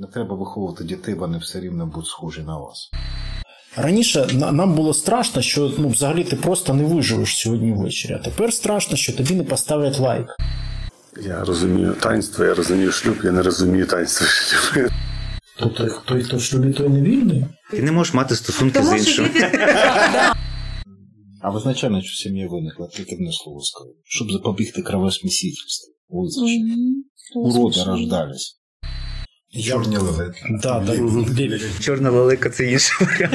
Не треба виховувати дітей, вони все рівно будуть схожі на вас. Раніше нам було страшно, що ну, взагалі ти просто не виживеш сьогодні ввечері. А тепер страшно, що тобі не поставлять лайк. Я розумію таїнство, я розумію шлюб, я не розумію таїнство шлюб. Тобто, хто хто в шлюбі, той не вільний? Ти не можеш мати стосунки з іншим. А визначально, що сім'я виникла, тільки одне слово скажу. Щоб запобігти кровосмісительству. Уроди рождались. Чорні лелети. Да, да. Чорна лелека це інший варіант.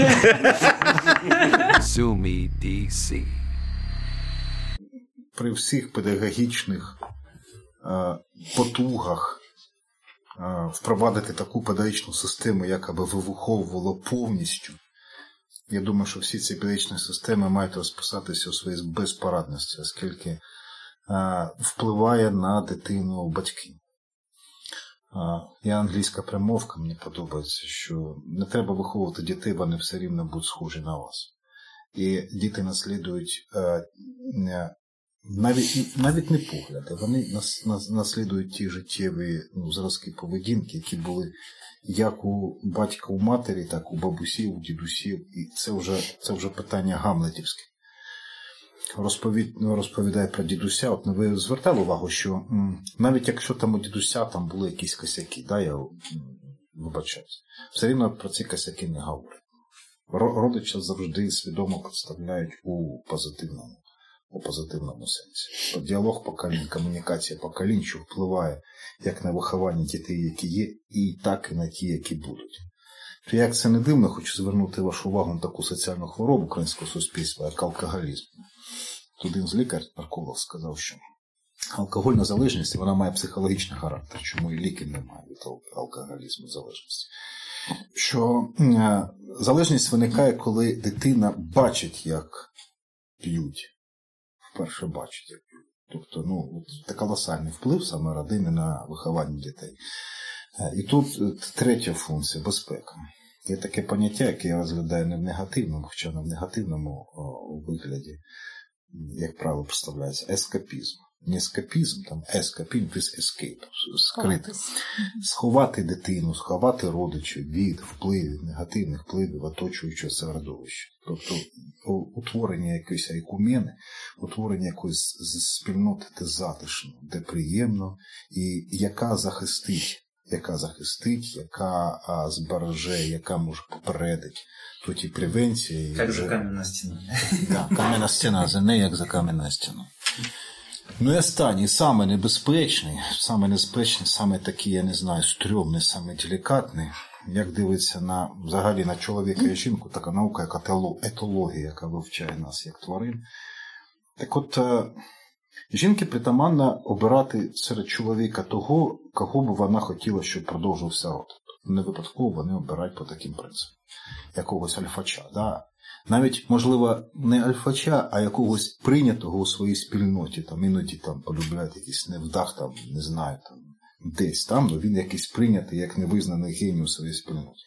DC. При всіх педагогічних е, потугах е, впровадити таку педагогічну систему, яка би вивуховувала повністю. Я думаю, що всі ці педагогічні системи мають розписатися у своїй безпорадності, оскільки е, впливає на дитину батьків. Я англійська примовка, мені подобається, що не треба виховувати дітей, вони все рівно будуть схожі на вас. І діти наслідують навіть навіть не погляди, вони наслідують ті життєві ну, зразки поведінки, які були як у батька у матері, так у бабусів, у дідусів. І це вже це вже питання гамлетівське. Розповід, ну, розповідає про дідуся. От ви звертали увагу, що навіть якщо там у дідуся там були якісь косяки, да, я вибачаюсь, все рівно про ці косяки не говорять. Родича завжди свідомо представляють у позитивному у позитивному сенсі. Діалог поколінь, комунікація поколінь, що впливає як на виховання дітей, які є, і так і на ті, які будуть. То як це не дивно, хочу звернути вашу увагу на таку соціальну хворобу українського суспільства, як алкоголізм. Один з лікар нарколог сказав, що алкогольна залежність вона має психологічний характер, чому і ліків немає від алкоголізму залежності. Що е, залежність виникає, коли дитина бачить, як п'ють, вперше бачить, як п'ють. Тобто, ну, це колосальний вплив саме родини на виховання дітей. Е, і тут е, третя функція безпека. Є таке поняття, яке я розглядаю не в негативному, хоча не в негативному вигляді як правило, представляється ескапізм. Не ескапізм, там ескапізм без escape, скрити. Сховати дитину, сховати родичів від впливів, негативних впливів оточуючого середовища. Тобто утворення якоїсь айкумени, утворення якоїсь спільноти, де затишно, де приємно, і яка захистить яка захистить, яка а, збереже, яка може попередить. Тут і превенція. Як за кам'яна стіна. Так, кам'яна стіна, за нею, як за кам'яна стіна. Ну і останній, саме небезпечний, саме небезпечний, саме такий, я не знаю, стрьомний, саме делікатний, як дивиться на взагалі на чоловіка і жінку, така наука, як етологія, яка вивчає нас як тварин. Так от е, Жінки притаманно обирати серед чоловіка того, кого б вона хотіла, щоб продовжився род. Не випадково вони обирають по таким принципам. Якогось альфача. Да? Навіть, можливо, не альфача, а якогось прийнятого у своїй спільноті. Там Іноді там полюбляють якийсь невдах, там, не знаю, там, десь там, але він якийсь прийнятий як невизнаний геній у своїй спільноті.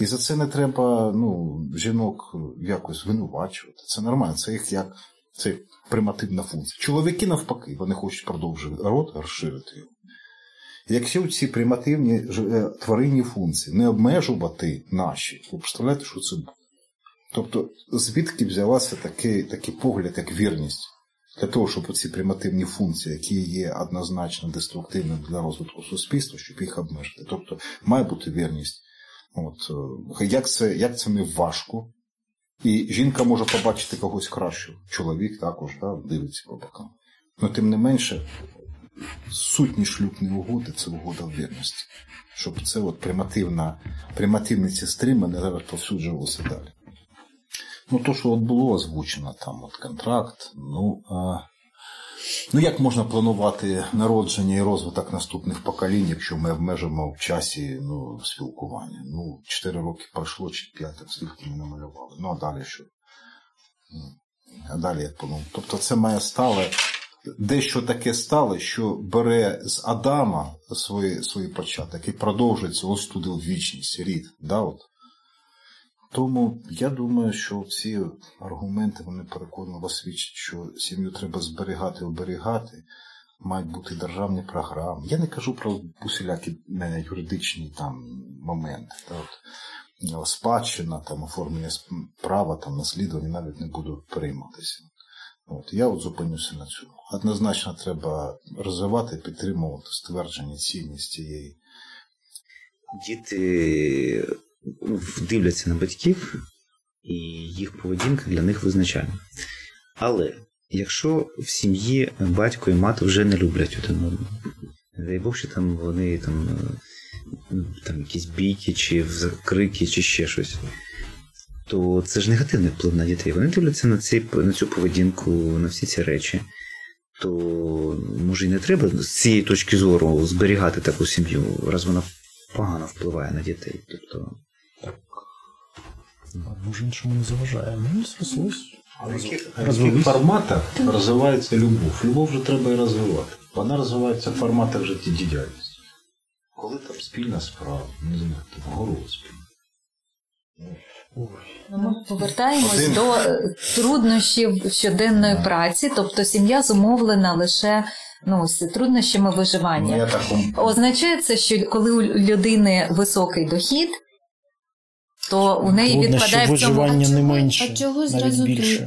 І за це не треба ну, жінок якось винувачувати. Це нормально, це їх як це примативна функція. Чоловіки навпаки, вони хочуть продовжити рот, розширити його. Якщо ці примативні е, тваринні функції не обмежувати наші, ви представляєте, що це буде? Тобто, звідки взялася такий, такий погляд, як вірність, для того, щоб ці примативні функції, які є однозначно деструктивними для розвитку суспільства, щоб їх обмежити. Тобто має бути вірність. От, е, Як це як це не важко, і жінка може побачити когось кращого. Чоловік також да, дивиться по бокам. Ну, тим не менше, сутні шлюбні угоди це угода в вірності. Щоб це от примативна, примативне ці стріми не розповсюджувалося далі. Ну, то, що от було озвучено, там от контракт, ну. А... Ну, як можна планувати народження і розвиток наступних поколінь, якщо ми обмежимо в часі ну, спілкування? Ну, 4 роки пройшло, чи 5, скільки ми намалювали. Ну, а далі що? А далі як подумав. Тобто це має стале, дещо таке стало, що бере з Адама свої, свої початок і продовжується ось туди в вічність, рід. Да, от? Тому я думаю, що ці аргументи вони переконливо свідчать, що сім'ю треба зберігати оберігати, мають бути державні програми. Я не кажу про усілякі юридичні там моменти. Та, от, е, спадщина, там, оформлення права, там, наслідування навіть не буду перейматися. От, я от зупинюся на цьому. Однозначно треба розвивати, підтримувати ствердження цінність цієї. Діти дивляться на батьків, і їх поведінка для них визначальна. Але якщо в сім'ї батько і мати вже не люблять один одного, дай Бог, що там вони там, там якісь бійки, чи крики, чи ще щось, то це ж негативний вплив на дітей. Вони дивляться на, ці, на цю поведінку, на всі ці речі. То може і не треба з цієї точки зору зберігати таку сім'ю, раз вона погано впливає на дітей. Тобто, Може іншому не заважає. Ну, зрослось. А в яких, форматах розвивається любов? Любов вже треба і розвивати. Вона розвивається в форматах життєдіяльності. Коли там спільна справа, не знаю, там город спільна. Ну, Ми повертаємось Один. до е, труднощів щоденної праці, тобто сім'я зумовлена лише ну, з труднощами Ну, виживання. я такому... Означає це, що коли у людини високий дохід, то у неї Труднощі відпадає в цьому виживання не менше. А чого зразу більше.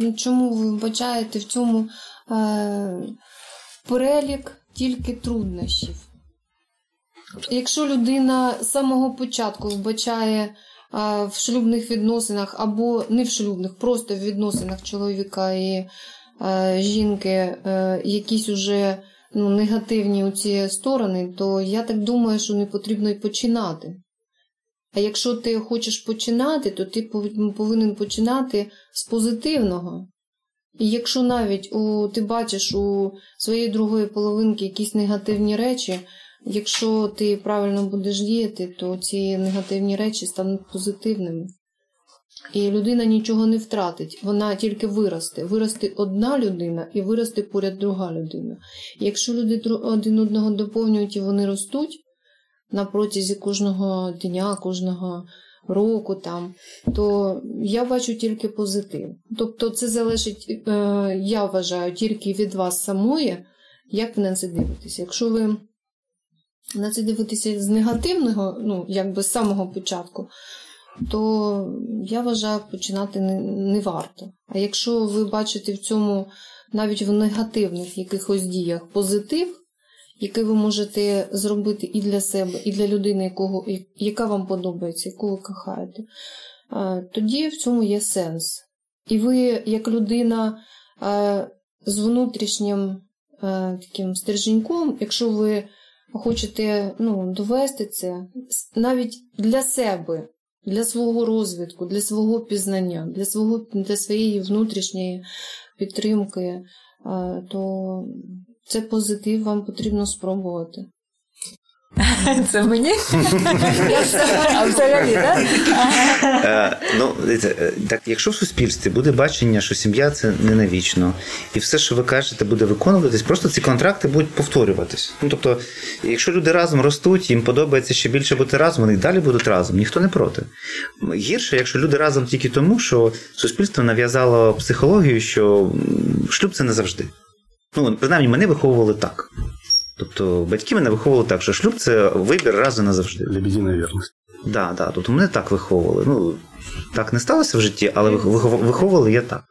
е, чому ви вбачаєте в цьому е, перелік тільки труднощів? Якщо людина з самого початку вбачає е, в шлюбних відносинах або не в шлюбних, просто в відносинах чоловіка і е, жінки е, якісь уже ну, негативні у ці сторони, то я так думаю, що не потрібно і починати. А якщо ти хочеш починати, то ти повинен починати з позитивного. І якщо навіть у, ти бачиш у своєї другої половинки якісь негативні речі, якщо ти правильно будеш діяти, то ці негативні речі стануть позитивними. І людина нічого не втратить, вона тільки виросте. Виросте одна людина і виросте поряд друга людина. І якщо люди один одного доповнюють і вони ростуть, на протязі кожного дня, кожного року, там, то я бачу тільки позитив. Тобто, це залежить, е, я вважаю, тільки від вас самої, як ви на це дивитеся. Якщо ви на це дивитеся з негативного, ну, якби з самого початку, то я вважаю, починати не, не варто. А якщо ви бачите в цьому навіть в негативних якихось діях позитив, який ви можете зробити і для себе, і для людини, якого, яка вам подобається, яку ви кохаєте, тоді в цьому є сенс. І ви, як людина з внутрішнім таким стерженьком, якщо ви хочете ну, довести це навіть для себе, для свого розвитку, для свого пізнання, для, свого, для своєї внутрішньої підтримки, то це позитив вам потрібно спробувати. Це мені? А взагалі, так? Е, ну, е, так, якщо в суспільстві буде бачення, що сім'я це не навічно, і все, що ви кажете, буде виконуватись, просто ці контракти будуть повторюватись. Ну, тобто, якщо люди разом ростуть, їм подобається ще більше бути разом, вони й далі будуть разом, ніхто не проти. Гірше, якщо люди разом тільки тому, що суспільство нав'язало психологію, що шлюб це не завжди. Ну, принаймні, мене виховували так. Тобто батьки мене виховували так, що шлюб це вибір раз і назавжди. Лебединая верность. Да, да, тобто мене так виховували. Ну, так не сталося в житті, але вих- вих- виховували я так.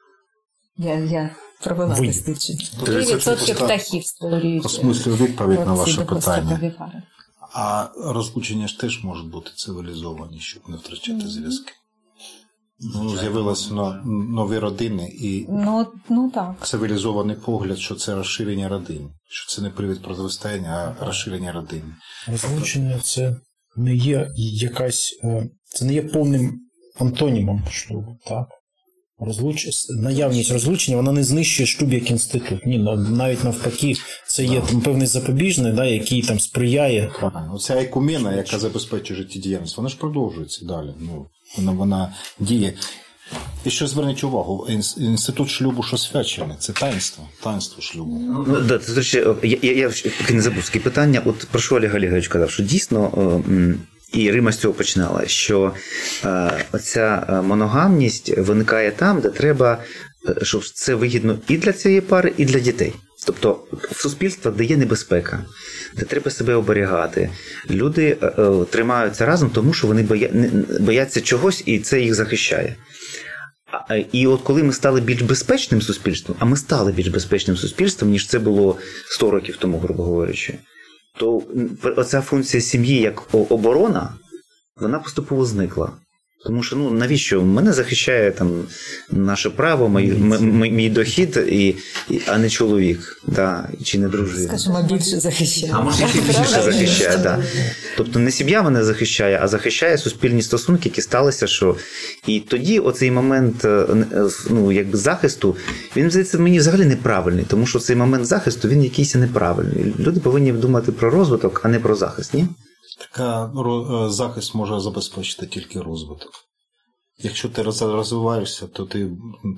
Я, я провела Ви. дослідження. Тридцять 3% відсотків птахів створюють. Осмислюю відповідь на ваше питання. А розлучення ж теж можуть бути цивілізовані, щоб не втрачати зв'язки. Ну, з'явилися но- нові родини і Ну, ну так. цивілізований погляд, що це розширення родин, що це не привід протистояння, а розширення родин. Розлучення це не є якась. е, Це не є повним антонімом шлюбу, так? Розлуч... Наявність розлучення вона не знищує шлюб як інститут. Ні, на- навіть навпаки, це є там певний запобіжний, да, який там сприяє. Правильно. Оця екумена, яка забезпечує життєдіяльність, вона ж продовжується далі. Ну, вона, вона діє. І що зверніть увагу, інститут шлюбу, що свячене, це таїнство, таїнство шлюбу. Ну, да, це, речі, я, я, я не забув таке питання. От про що Олег Олегович казав, що дійсно. е, І Рима з цього починала, що е, оця е, моногамність виникає там, де треба, щоб це вигідно і для цієї пари, і для дітей. Тобто суспільство, де є небезпека, де треба себе оберігати, люди е, е, тримаються разом, тому що вони боя... бояться чогось, і це їх захищає. А- е, І от коли ми стали більш безпечним суспільством, а ми стали більш безпечним суспільством, ніж це було 100 років тому, грубо говорячи, то оця функція сім'ї як оборона, вона поступово зникла. Тому що ну навіщо мене захищає там наше право, мій, м- м- мій дохід, і, і, а не чоловік, да, чи не дружина. Скажімо, більше захищає. А може ще більше Правда? захищає, да. Тобто не сім'я мене захищає, а захищає суспільні стосунки, які сталися, що. І тоді оцей момент е, е, ну, якби захисту, він здається мені взагалі неправильний, тому що цей момент захисту він якийсь неправильний. Люди повинні думати про розвиток, а не про захист, ні? Така е, захист може забезпечити тільки розвиток. Якщо ти розвиваєшся, то ти,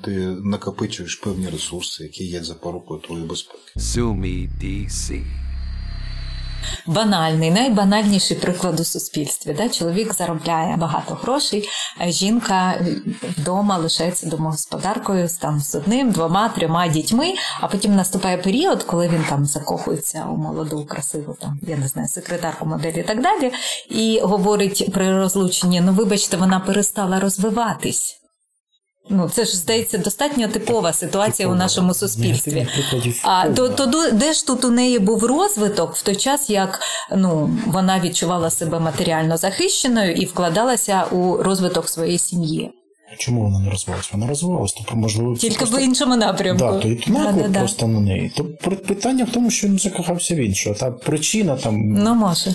ти накопичуєш певні ресурси, які є запорукою твоєї безпеки. Банальний, найбанальніший приклад у суспільстві. Да? Чоловік заробляє багато грошей, а жінка вдома лишається домогосподаркою там, з одним, двома, трьома дітьми, а потім наступає період, коли він там закохується у молоду, красиву, там, я не знаю, секретарку моделі і так далі, і говорить при розлученні: ну, вибачте, вона перестала розвиватись. Ну, це ж здається достатньо типова ситуація у нашому суспільстві. А то, то де ж тут у неї був розвиток в той час, як ну вона відчувала себе матеріально захищеною і вкладалася у розвиток своєї сім'ї, Чому вона не розвивалась? Вона розвивалась, то можливо це тільки просто... в іншому напрямку. Да, то і наклик Да-да-да. просто на неї. То при- питання в тому, що він закохався в іншого. Та причина там Ну може,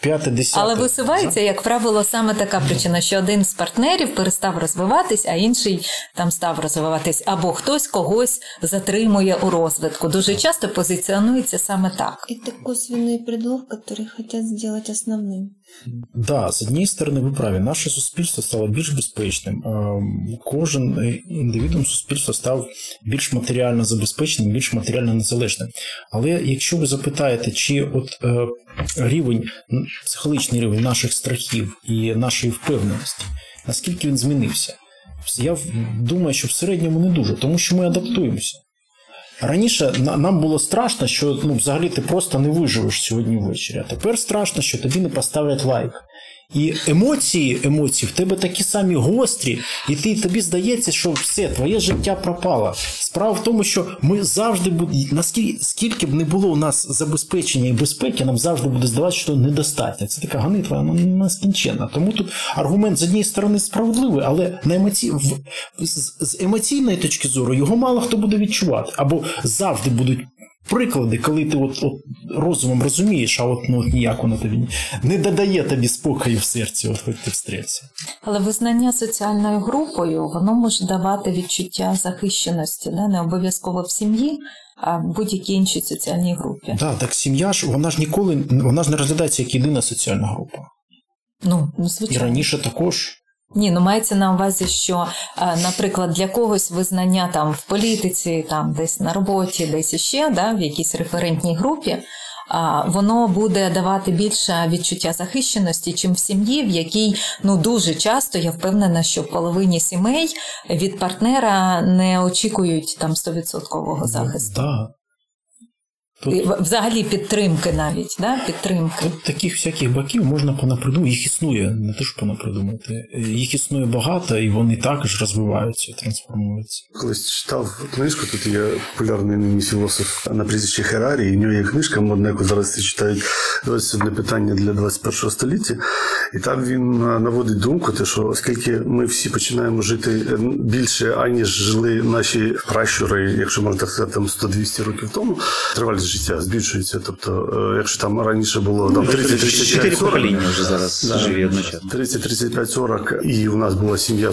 п'яте, десяте. але висувається, як правило, саме така причина, що один з партнерів перестав розвиватись, а інший там став розвиватись, або хтось когось затримує у розвитку. Дуже часто позиціонується саме так. Это косвенный предлог, который хотят сделать основным. Да, з однієї сторони, ви праві, наше суспільство стало більш безпечним. Ем, Кожен е, індивідум суспільства став більш матеріально забезпеченим, більш матеріально незалежним. Але якщо ви запитаєте, чи от е, рівень, психологічний рівень наших страхів і нашої впевненості, наскільки він змінився? Я думаю, що в середньому не дуже, тому що ми адаптуємося. Раніше нам було страшно, що ну, взагалі ти просто не виживеш сьогодні ввечері. А тепер страшно, що тобі не поставлять лайк. І емоції, емоції в тебе такі самі гострі, і ти тобі здається, що все, твоє життя пропало. Справа в тому, що ми завжди будемо, наскільки скільки б не було у нас забезпечення і безпеки, нам завжди буде здаватися, що недостатньо. Це така ганитва, вона нескінченна. Тому тут аргумент з однієї сторони справедливий, але на емоці... з емоційної точки зору його мало хто буде відчувати. Або завжди будуть приклади, коли ти от, от розумом розумієш, а от, ну, от ніяк воно тобі не додає тобі спокою в серці, от хоч ти встрівся. Але визнання соціальною групою воно може давати відчуття захищеності, да? не обов'язково в сім'ї, а в будь-якій іншій соціальній групі. Да, так сім'я ж вона ж ніколи вона ж не розглядається як єдина соціальна група. Ну, ну І раніше також. Ні, ну мається на увазі, що, е, наприклад, для когось визнання там в політиці, там десь на роботі, десь іще, да, в якійсь референтній групі, воно буде давати більше відчуття захищеності, чим в сім'ї, в якій ну дуже часто я впевнена, що в половині сімей від партнера не очікують там 100% захисту. Да. Тут, Взагалі підтримки навіть, да? підтримки. тут таких всяких баків можна понапридумати, їх існує, не те, що понапридумати. Е, Їх існує багато, і вони також розвиваються, трансформуються. Колись читав книжку, тут є популярний нині філософ на прізвище Херарі, і в нього є книжка модна, яку зараз всі читають 21 питання для 21 століття. І там він наводить думку, те, що оскільки ми всі починаємо жити е, більше, аніж жили наші пращури, якщо можна так сказати, там 100-200 років тому, тривалість життя збільшується. Тобто, е, якщо там раніше було там 30-35 Чотири покоління вже зараз Да. живі одночасно. 30, 35, 40, і у нас була сім'я,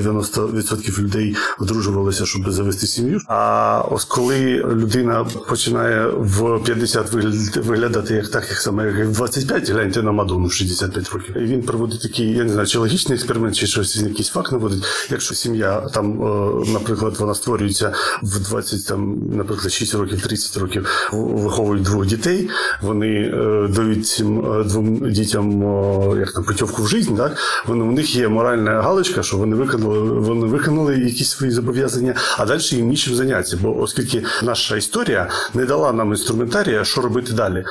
80-90% людей одружувалися, щоб завести сім'ю. А ось коли людина починає в 50 вигля- виглядати як так, як саме як в 25, гляньте на Мадонну в 65 років. І він проводить такий, я не знаю, чи логічний експеримент, чи щось якийсь факт наводить. Якщо сім'я там, е, наприклад, вона створюється в 20, там, наприклад, 6 років, 30 років, виховують двох дітей, вони е, дають цим е, двом дітям о, як там, путівку в житті, так? Вони, у них є моральна галочка, що вони виконали, вони виконали якісь свої зобов'язання, а далі їм нічим зайнятися. Бо оскільки наша історія не дала нам інструментарія, що робити далі.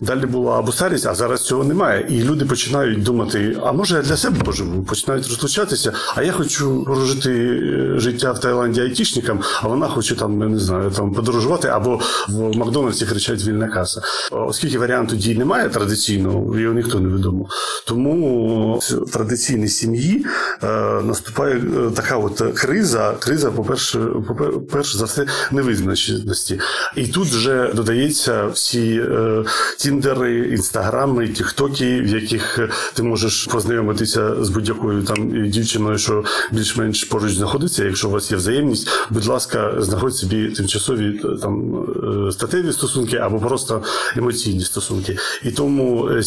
Далі була або старість, а зараз цього немає. І люди починають думати: а може я для себе поживу? Починають розлучатися, а я хочу прожити е, життя в Таїланді айтішникам, а вона хоче там, я не знаю, там подорожувати, або в Макдональдсі кричать вільна каса. Оскільки варіанту дій немає традиційного, його ніхто не відомо. Тому в традиційній сім'ї е, наступає е, така от криза, криза, по-перше, по-перше за все, невизначеності. І тут вже додається всі е, тіндери, інстаграми, тіктоки, в яких ти можеш познайомитися з будь-якою там дівчиною, що більш-менш поруч знаходиться. Якщо у вас є взаємність, будь ласка, знаходь собі тимчасові там е, статеві стосунки або просто емоційні стосунки. І тому е,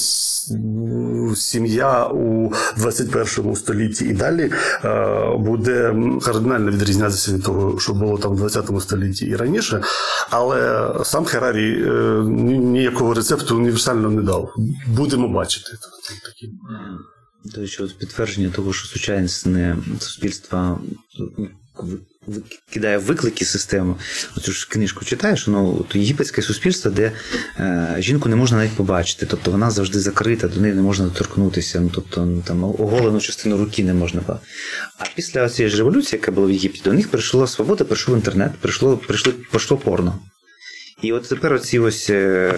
сім'я у 21 столітті і далі е, буде кардинально відрізнятися від того, що було там в 20 столітті і раніше. Але сам Херарі ніякого рецепту універсально не дав. Будемо бачити. До що підтвердження того, що сучасне суспільство кидає виклики систему. Оцю ж книжку читаєш, ну, то єгипетське суспільство, де е, жінку не можна навіть побачити, тобто вона завжди закрита, до неї не можна доторкнутися, ну, тобто ну, там оголену частину руки не можна. А після цієї ж революції, яка була в Єгипті, до них прийшла свобода, прийшов інтернет, прийшло, прийшло, прийшло порно. І от тепер оці ось е,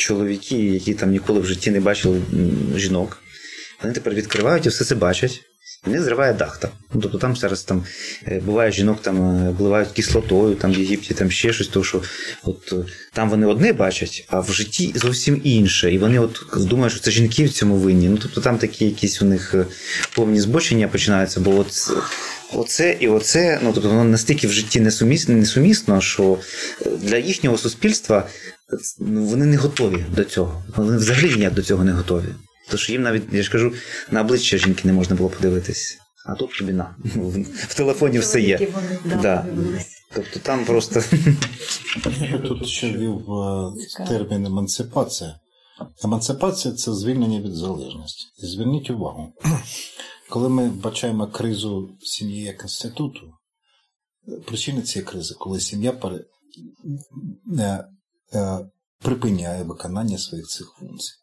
чоловіки, які там ніколи в житті не бачили жінок, вони тепер відкривають і все це бачать. І не зриває дах там. Ну, тобто там зараз там е, буває жінок там обливають кислотою, там в Єгипті там ще щось, тому що от там вони одне бачать, а в житті зовсім інше. І вони от думають, що це жінки в цьому винні. Ну тобто там такі якісь у них е, повні збочення починаються, бо от. Оце і оце, ну тобто воно настільки в житті несумісно, несумісно, що для їхнього суспільства вони не готові до цього. Вони взагалі ніяк до цього не готові. Тож їм навіть, я ж кажу, на обличчя жінки не можна було подивитись. А тут тобі на. В телефоні все є. Да. Тобто там просто. Я тут ще ввів е, термін емансипація. Емансипація це звільнення від залежності. І зверніть увагу, коли ми бачаємо кризу сім'ї як інституту, причина цієї кризи, коли сім'я е, припиняє виконання своїх цих функцій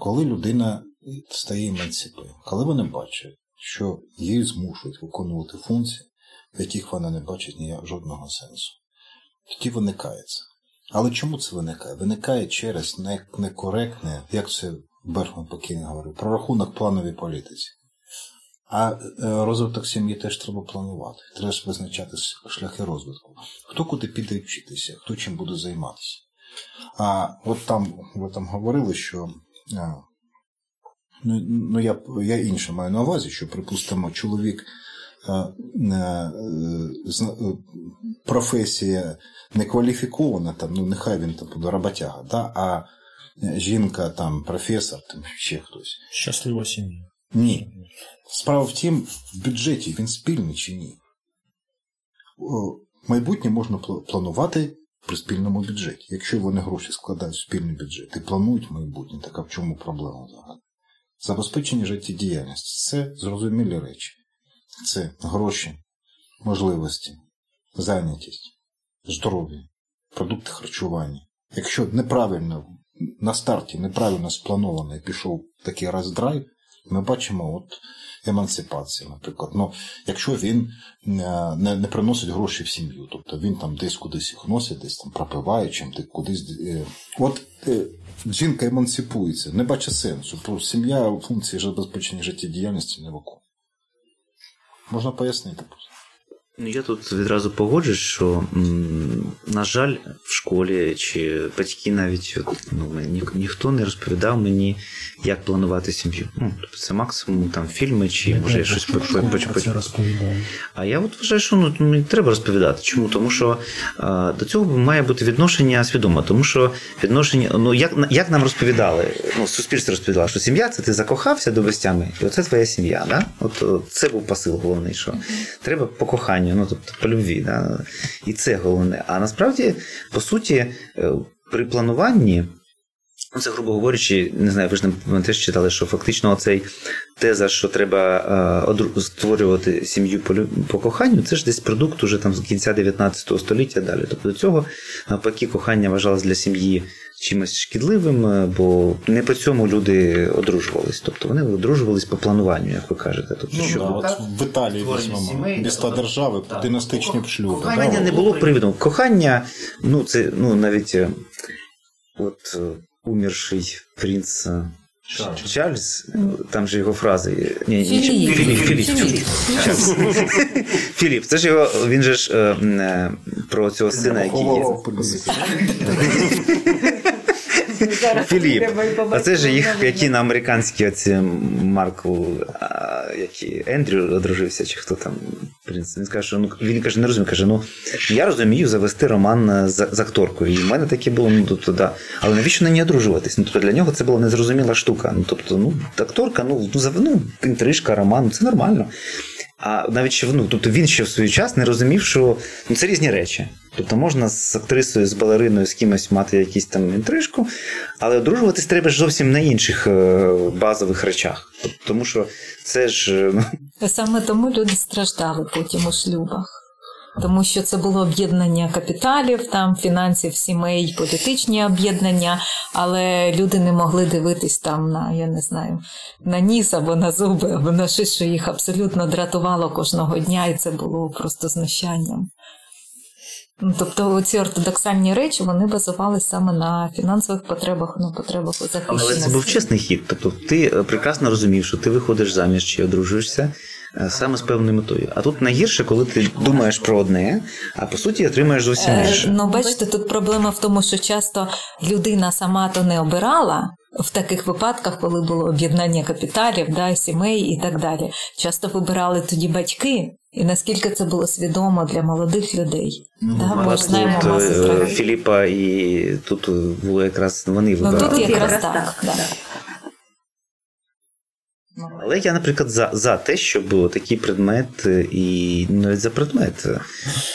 коли людина стає емансипою, коли вони бачать, що її змушують виконувати функції, в яких вона не бачить ніяк жодного сенсу, тоді виникає це. Але чому це виникає? Виникає через некоректне, як це Берхман покійно говорив, прорахунок плановій політиці. А е, розвиток сім'ї теж треба планувати. Треба визначати шляхи розвитку. Хто куди піде вчитися, хто чим буде займатися. А от там ви там говорили, що Ну, ну я я інше маю на увазі, що, припустимо, чоловік професія не кваліфікована, там, ну нехай він там буде роботяга, да? а жінка, там, професор, там ще хтось. Щаслива сім'я. Ні. Справа в тім, в бюджеті він спільний чи ні. Майбутнє можна планувати при спільному бюджеті. Якщо вони гроші складають в спільний бюджет і планують майбутнє, так а в чому проблема взагалі? Забезпечення життєдіяльності це зрозумілі речі. Це гроші, можливості, зайнятість, здоров'я, продукти харчування. Якщо неправильно на старті неправильно сплановано пішов такий роздрайв, ми бачимо от емансипація, наприклад. Ну, Якщо він е, не не приносить гроші в сім'ю, тобто він там десь кудись їх носить, десь там пропиває, чим ти кудись. Е, от е, жінка емансипується, не бачить сенсу, бо сім'я функції забезпечення життєдіяльності не виконує. Можна пояснити. Ну, я тут відразу погоджуюсь, що, на жаль, в школі чи батьки навіть ну, ні, ніхто не розповідав мені, як планувати сім'ю. Ну, тобто Це максимум там фільми чи може я щось розповідаю. А я от вважаю, що ну, не треба розповідати. Чому? Тому що а, до цього має бути відношення свідоме, тому що відношення, ну як як нам розповідали, ну, суспільство розповідало, що сім'я це ти закохався до і оце твоя сім'я. Да? От Це був посил головний, що треба по коханню ну тобто по любві. Да? І це головне. А насправді, по суті, е, при плануванні. Ну, це, грубо говорячи, не знаю, ви ж не теж читали, що фактично оцей теза, що треба е, створювати сім'ю по, по коханню, це ж десь продукт уже там з кінця 19 століття далі. Тобто до цього навпаки кохання вважалось для сім'ї чимось шкідливим, е, бо не по цьому люди одружувались. Тобто вони одружувались по плануванню, як ви кажете. Тобто, Ну, щоб да, от в Італії візьмемо міста тобто, держави, так. династичні шлюби. Кохання да, не було привідом. Кохання, ну це ну навіть е, от е, умерший принц Чарльз, е, там же його фрази. Ні, ні, Філіп. Філіп, Філіп, Філіп. Філіп, це ж його, він же ж е, е, про цього сина, який є. Поліцію. Філіп. А це ж їх, які на американські оці Маркл, а, які Ендрю одружився, чи хто там принц. Він каже, що ну він каже, не розумію, каже, ну я розумію завести роман е, з, з акторкою. І в мене таке було, ну тобто, да. Але навіщо на ній одружуватись? Ну тобто для нього це була незрозуміла штука. Ну тобто, ну, акторка, ну, ну, ну інтрижка, роман, це нормально. А навіть ну, тобто він ще в свій час не розумів, що ну, це різні речі. Тобто можна з актрисою, з балериною, з кимось мати якісь там інтрижку, але одружуватись треба ж зовсім на інших е, базових речах. Тому що це ж е, ну, Саме тому люди страждали потім у шлюбах. Тому що це було об'єднання капіталів, там фінансів, сімей, політичні об'єднання, але люди не могли дивитись там на, я не знаю, на ніс або на зуби, або на щось, що їх абсолютно дратувало кожного дня, і це було просто знущанням. Ну, Тобто ці ортодоксальні речі вони базувалися саме на фінансових потребах, на потребах у але це був чесний хід. Тобто ти е, прекрасно розумів, що ти виходиш заміж чи одружуєшся саме з певною метою. А тут найгірше, коли ти думаєш про одне, а по суті отримаєш зовсім Е, інше. Ну, бачите, тут проблема в тому, що часто людина сама то не обирала в таких випадках, коли було об'єднання капіталів, да, сімей і так далі. Часто вибирали тоді батьки, і наскільки це було свідомо для молодих людей. да, ми знаємо Тут масу е. Філіпа і тут е, було якраз вони Ну тут якраз так. так, да. Але я, наприклад, за, за те, щоб було такий предмет, е, і навіть за предмет.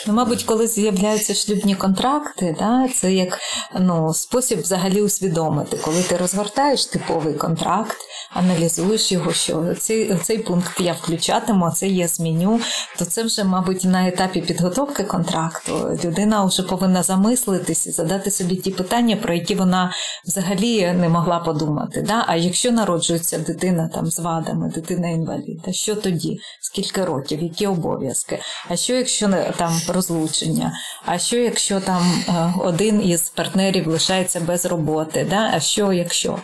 Ну, мабуть, коли з'являються шлюбні контракти, да, це як ну, спосіб взагалі усвідомити, коли ти розгортаєш типовий контракт, аналізуєш його, що цей, цей пункт я включатиму, а це я зміню, то це вже, мабуть, на етапі підготовки контракту людина вже повинна замислитись і задати собі ті питання, про які вона взагалі не могла подумати. Да? А якщо народжується дитина там з вадами, дитина інвалід, а що тоді? Скільки років, які обов'язки? А що якщо там розлучення? А що якщо там е, один із партнерів лишається без роботи? Да? А що якщо?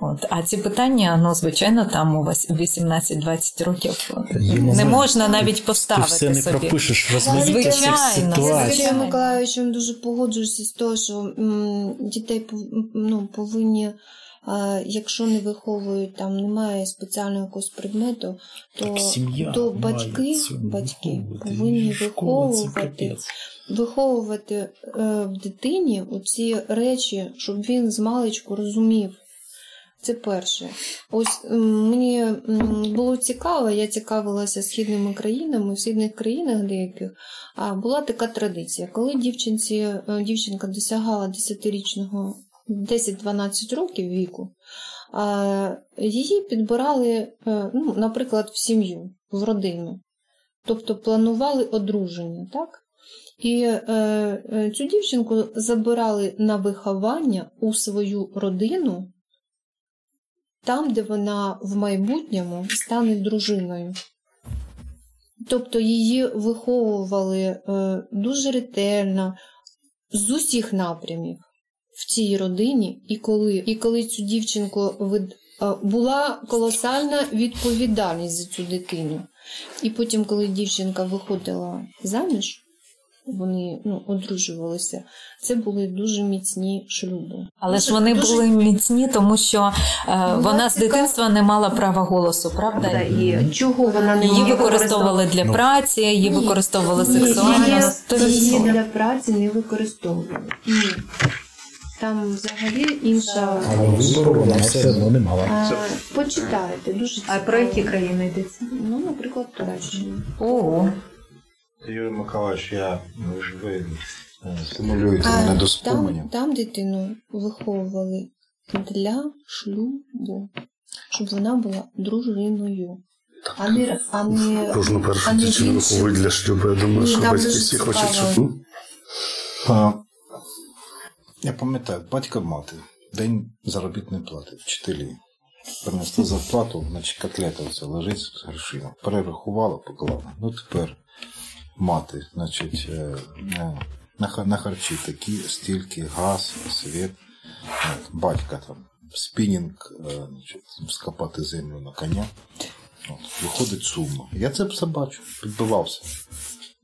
От. А ці питання, ну, звичайно, там у вас 18-20 років Є не можна навіть Ти все не собі. пропишеш, розмаїття Я Миколаївичем дуже погоджуюся з того, що м, дітей ну, повинні, якщо не виховують, там немає спеціального якогось предмету, то, сім'я то батьки, батьки повинні виховувати, виховувати е, в дитині оці речі, щоб він з маличку розумів. Це перше. Ось мені було цікаво, я цікавилася східними країнами, в східних країнах деяких а, була така традиція. Коли дівчинці, е, дівчинка досягала 10-річного 10-12 років віку, її підбирали, е, ну, наприклад, в сім'ю, в родину. Тобто планували одруження, так? І е, е, цю дівчинку забирали на виховання у свою родину, там, де вона в майбутньому стане дружиною. Тобто її виховували е, дуже ретельно з усіх напрямів в цій родині, і коли, і коли цю дівчинку вид, була колосальна відповідальність за цю дитину. І потім, коли дівчинка виходила заміж, вони ну, одружувалися, це були дуже міцні шлюби. Але ж вони дуже- були міцні, тому що е, вона з дитинства не мала права голосу, правда? Да, і чого вона не Її використовували для праці, її Ні. використовували сексуально. Її для праці не використовували. Ні. Там взагалі інша. Але вибору вона все одно не мала. А, почитайте, дуже А про які країни йдеться? Ну, наприклад, Туреччина. Ого. Юрій Миколаївич, я ви, ж- ви е, стимулюєте мене до споминів. там, там дитину виховували для шлюбу, щоб вона була дружиною. А не, а не, Кожну першу а не дівчину більше. виховують для шлюбу. Я думаю, Ні, що там батьки дуже всі хочуть, цікаво. щоб. ну, А, я пам'ятаю, батько мати, день заробітної плати, вчителі. Принесли зарплату, значить котлета оця лежить з грошима. Перерахувала, поклала. Ну тепер мати, значить, е, е, на, харчі такі, стільки, газ, світ. Батька там, спінінг, е, значить, скопати землю на коня. От, виходить сума. Я це все бачу, підбивався.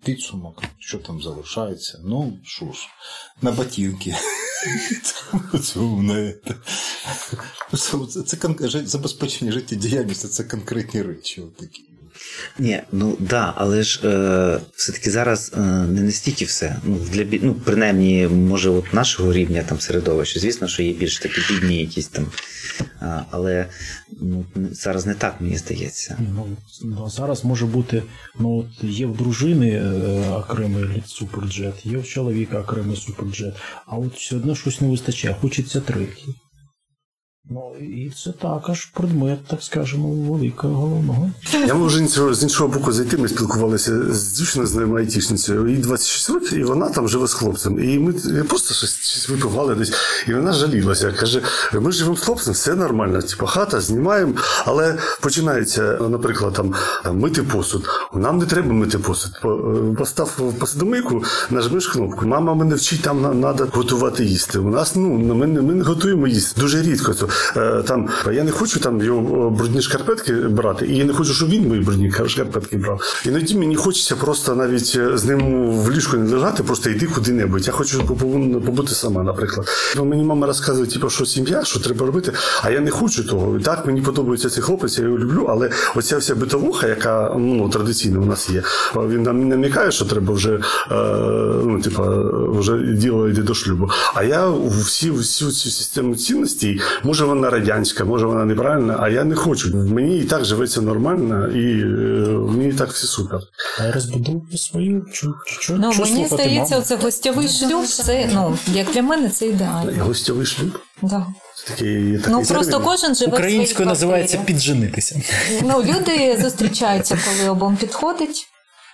Підсумок, що там залишається. Ну, що ж, на ботинки. Сумне. Це, це забезпечення життєдіяльності, це конкретні речі. такі. Ні, ну да, але ж е, все-таки зараз е, не настільки все. Ну, для ну, принаймні, може, от нашого рівня там середовища, звісно, що є більш такі бідні якісь там. А, але ну, зараз не так, мені здається. Ну, ну, зараз може бути, ну от є в дружини е, окремий суперджет, є в чоловіка окремий суперджет, а от все одно щось не вистачає, хочеться третій. Ну, і це також предмет, так скажемо, великого головного. Я можу з іншого, боку зайти. Ми спілкувалися з дівчиною, з нею айтішницею. Їй 26 років, і вона там живе з хлопцем. І ми просто щось, щось випивали десь, і вона жалілася. Каже: ми живемо з хлопцем, все нормально. Типу, хата знімаємо, але починається, наприклад, там мити посуд. Нам не треба мити посуд. По- Постав посудомийку, нажмеш кнопку. Мама мене вчить, там треба готувати їсти. У нас ну ми не, ми не готуємо їсти. Дуже рідко. Е, там я не хочу там його е, брудні шкарпетки брати, і я не хочу, щоб він мої брудні шкарпетки брав. Іноді мені хочеться просто навіть е, з ним в ліжку не лежати, просто йти куди-небудь. Я хочу побути сама, наприклад. Ну, мені мама розказує, типу, що сім'я, що треба робити, а я не хочу того. І так мені подобається цей хлопець, я його люблю, але оця вся битовуха, яка ну, традиційно у нас є, він нам намікає, що треба вже, ну, типу, вже діло йде до шлюбу. А я всі, всю цю систему цінностей, може вона радянська, може вона неправильна, а я не хочу. Мені і так живеться нормально, і е, мені і так все супер. А я розбудовую свою чу, чу, Ну, чу мені здається, оце гостьовий шлюб, це, ну, як для мене, це ідеально. гостьовий шлюб. Да. Такий, такий Ну, просто кожен живе Українською називається підженитися. Ну, люди зустрічаються, коли обом підходить.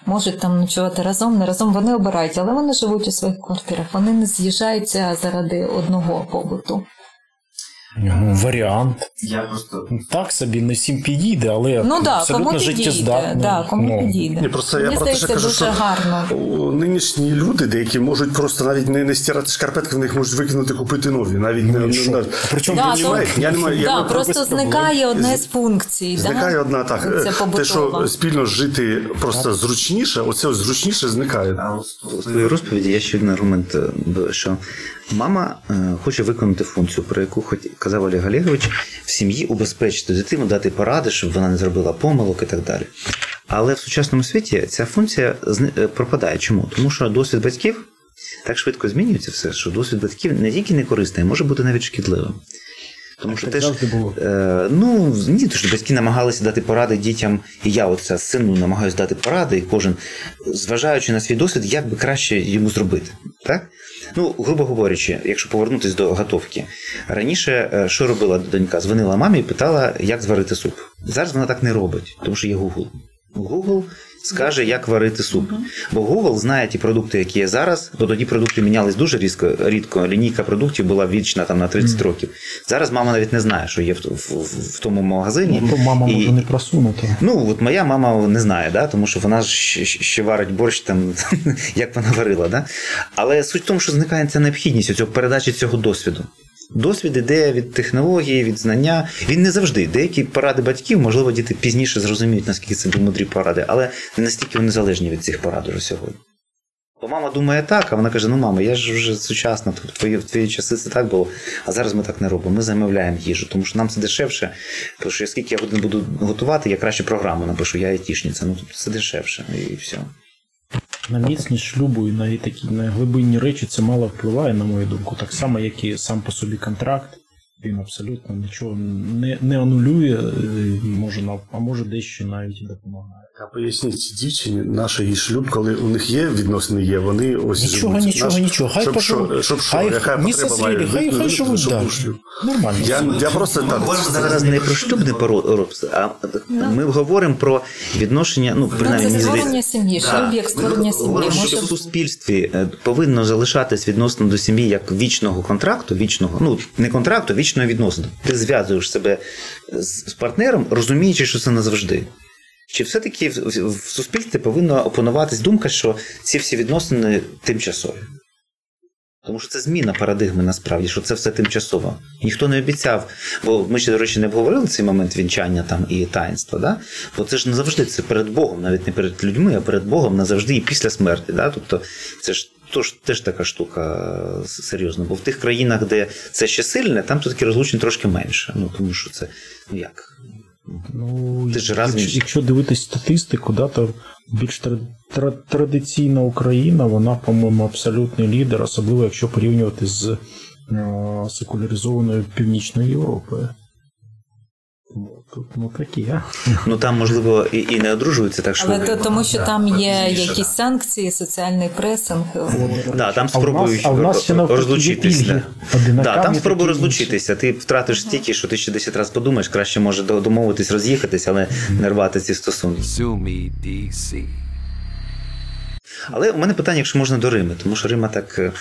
Можуть там ночувати разом, не разом вони обирають, але вони живуть у своїх квартирах. Вони не з'їжджаються заради одного побуту. Ну, Варіант. Я просто Так собі не всім підійде, але Ну так, абсолютно життєздатний. да, кому Ну, підійде. Ні, просто я про те, здається, що кажу, дуже що гарно. нинішні люди, деякі можуть просто навіть не, не стирати шкарпетки, в них можуть викинути, купити нові. Навіть Ну, не, і не, не, А при чому Да, то- я не маю- да, маю просто зникає одна з функцій. Зникає да? одна так. Це Те, що спільно жити просто зручніше, оце зручніше зникає. А у своїй розповіді є ще один аргумент, е, що мама е, хоче виконати функцію, про яку казав Олег Олегович, в сім'ї убезпечити дитину, дати поради, щоб вона не зробила помилок і так далі. Але в сучасному світі ця функція е, пропадає. Чому? Тому що досвід батьків так швидко змінюється все, що досвід батьків не тільки не корисний, а може бути навіть шкідливим. Тому що теж. Е, ну, ні, то що батьки намагалися дати поради дітям, і я зараз сину намагаюся дати поради, і кожен, зважаючи на свій досвід, як би краще йому зробити. Так? Ну, грубо говорячи, якщо повернутися до готовки, раніше е, що робила донька? Дзвонила мамі і питала, як зварити суп. Зараз вона так не робить, тому що є Google. Google скаже, як варити суп. Бо Google знає ті продукти, які є зараз, бо тоді продукти мінялись дуже різко, рідко. Лінійка продуктів була вічна там на 30 років. Зараз мама навіть не знає, що є в, в, в, в тому магазині. Ну, мама І- може не просунути. Ну, от моя мама не знає, да? тому що вона ж ще, ще варить борщ там, як вона варила. Да? Але суть в тому, що зникає ця необхідність цього передачі цього досвіду. Досвід іде від технології, від знання. Він не завжди. Деякі поради батьків, можливо, діти пізніше зрозуміють, наскільки це були мудрі поради, але не настільки вони залежні від цих порад уже сьогодні. Бо мама думає так, а вона каже: ну мама, я ж вже сучасна, в твої, в твої часи це так було, а зараз ми так не робимо. Ми замовляємо їжу, тому що нам це дешевше. Тому що скільки я буду готувати, я краще програму напишу, я айтішниця. Ну це дешевше і все. На міцність шлюбу і на такі на глибинні речі це мало впливає, на мою думку. Так само, як і сам по собі контракт. Він абсолютно нічого не, не анулює, е, може, а може дещо навіть і допомагає. А поясніть цій дівчині, наш її шлюб, коли у них є відносини, є, вони ось Нічого, живуть. нічого, Наш- нічого. Хай щоб, поживуть. щоб що, Хай яка потреба має хай- хай виникнути, живуть шлюб? Нормально. Я, я просто Ми так. говоримо зараз не про шлюбне породство, а ми говоримо про відношення, ну, Ну, принаймні, це створення сім'ї, шлюб як створення сім'ї. Говоримо, що Може в суспільстві е, повинно залишатись відносно до сім'ї як вічного контракту, вічного, ну не контракту, вічного відносину. Ти зв'язуєш себе з з партнером, розуміючи, що це назавжди. Чи все-таки в, суспільстві повинна опануватись думка, що ці всі відносини тимчасові? Тому що це зміна парадигми насправді, що це все тимчасово. Ніхто не обіцяв, бо ми ще, до речі, не обговорили цей момент вінчання там і таїнства. Да? Бо це ж не завжди це перед Богом, навіть не перед людьми, а перед Богом назавжди і після смерті. Да? Тобто це ж тож, теж така штука е, серйозна. Бо в тих країнах, де це ще сильне, там все-таки розлучень трошки менше. Ну тому що це ну як. Ну, Ти ж разом- якщо, якщо дивитись статистику, да, то більш тр... тра- традиційна Україна, вона, по-моєму, абсолютний лідер, особливо якщо порівнювати з е, секуляризованою Північною Європою. Ну, Тут ну такі, а? Ну там, можливо, і, і не одружуються так що Але то тому, що там є якісь санкції, соціальний пресинг. Да, там спробують розлучитися. Да, там спробуй розлучитися. Ти втратиш стільки, що ти ще 10 разів подумаєш, краще може до- домовитись, роз'їхатись, але не рвати ці стосунки. Але у мене питання, якщо можна до Рими, тому що Рима так. е,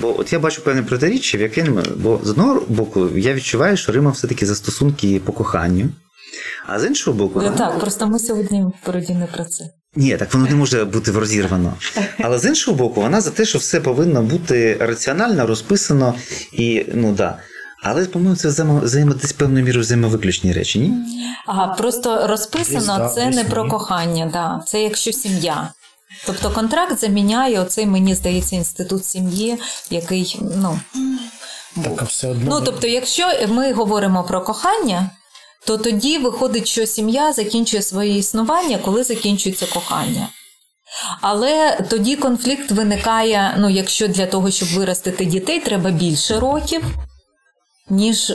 Бо от я бачу певне протиріччя, в якому, бо з одного боку я відчуваю, що Рима все-таки за стосунки по коханню, а з іншого боку, Ну, Так, просто ми сьогодні в не про це. Ні, так воно не може бути розірвано. Але з іншого боку, вона за те, що все повинно бути раціонально, розписано і ну да. Але, по-моєму, це взаємо, взаємо десь певною мірою взаємовиключні речі, ні? Ага, просто Десь розписано да, це не про кохання, да. це якщо сім'я. Тобто контракт заміняє оцей, мені здається, інститут сім'ї, який, ну, Так, а все одно. Ну, тобто, якщо ми говоримо про кохання, то тоді виходить, що сім'я закінчує своє існування, коли закінчується кохання. Але тоді конфлікт виникає, ну, якщо для того, щоб виростити дітей, треба більше років, ніж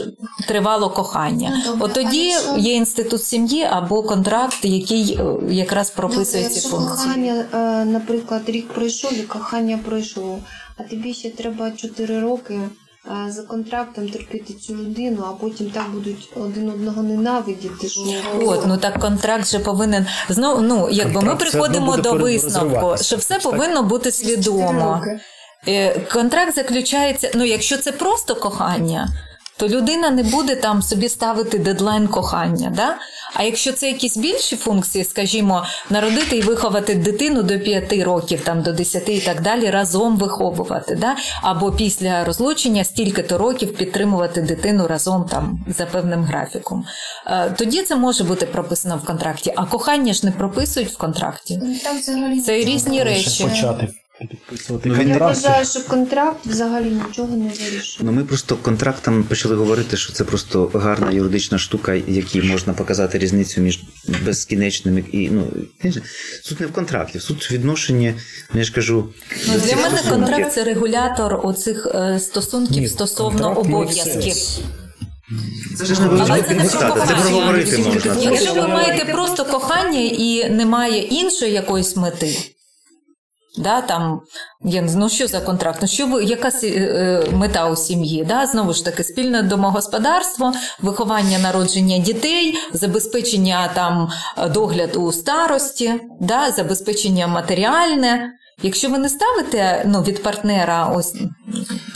тривало кохання. Ну, От тоді а є інститут сім'ї або контракт, який е, якраз прописує ці функції. кохання, е, наприклад, рік пройшов і кохання пройшло, а тобі ще треба 4 роки е, за контрактом терпіти цю людину, а потім так будуть один одного ненавидіти. Що... От, ну так контракт же повинен знову. Ну якби ми Контракт одно приходимо до висновку, що все Так. повинно бути свідомо. Контракт заключається. Ну, якщо це просто кохання, то людина не буде там собі ставити дедлайн кохання. Да? А якщо це якісь більші функції, скажімо, народити і виховати дитину до 5 років, там до 10 і так далі, разом виховувати, да? або після розлучення стільки-то років підтримувати дитину разом там за певним графіком. Е, Тоді це може бути прописано в контракті, а кохання ж не прописують в контракті. Ну, Там Це різні речі. почати підписувати Я вважаю, що контракт взагалі нічого не вирішує. Ну ми просто контрактом почали говорити, що це просто гарна юридична штука, якій можна показати різницю між безкінечними і ну суть не в контракті, суть в відношенні, ну, я ж кажу. Ну, для мене стосунків. контракт це регулятор оцих е, стосунків Ні, стосовно обов'язків. це. Ж не Але це не про підписати, це проговорити можна. Якщо ви маєте просто кохання і немає іншої якоїсь мети. Да, там, я не знаю, ну що за контракт? Ну, що ви, яка е, мета у сім'ї? Да? Знову ж таки, спільне домогосподарство, виховання народження дітей, забезпечення там е, догляду у старості, да? забезпечення матеріальне. Якщо ви не ставите ну, від партнера, ось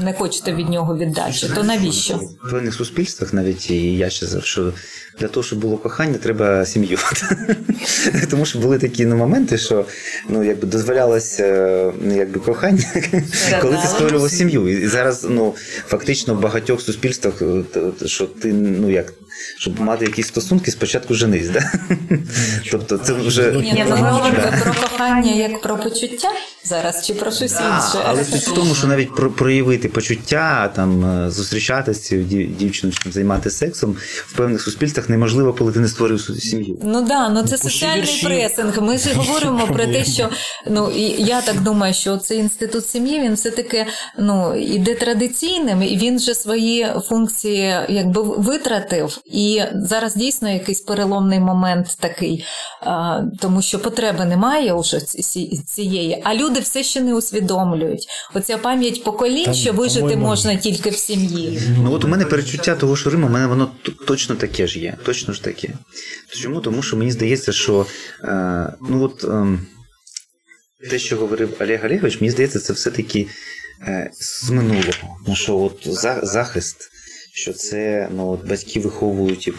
не хочете від нього віддачі, то навіщо? В певних суспільствах навіть і я ще що для того, щоб було кохання, треба сім'ю. Тому що були такі ну, моменти, що ну, якби дозволялося ну, якби, кохання, коли ти створював сім'ю. І зараз ну, фактично в багатьох суспільствах, е, що ти ну як. Щоб мати якісь стосунки, спочатку женись, да? Тобто це вже Ні, ви говорите про кохання як про почуття зараз чи про щось інше? Але суть в тому, що навіть про проявити почуття, там е, зустрічатися з цією дів- дівчиною, займатися сексом в певних суспільствах неможливо, коли ти не створив сім'ю. Ну да, ну це соціальний пресинг. Ми ж говоримо про те, що ну і я так думаю, що цей інститут сім'ї він все таки ну іде традиційним, і він вже свої функції якби витратив. І зараз дійсно якийсь переломний момент такий, тому що потреби немає уже цієї, а люди все ще не усвідомлюють. Оця пам'ять поколінь, Та, що вижити можна тільки в сім'ї. Ну от у мене перечуття того, що Рим, у мене воно точно таке ж є. Точно ж таке. Чому? Тому що мені здається, що е, ну от, е, те, що говорив Олег Олегович, мені здається, це все-таки е, з минулого. Ну що от захист. Що це ну, от батьки виховують, і е,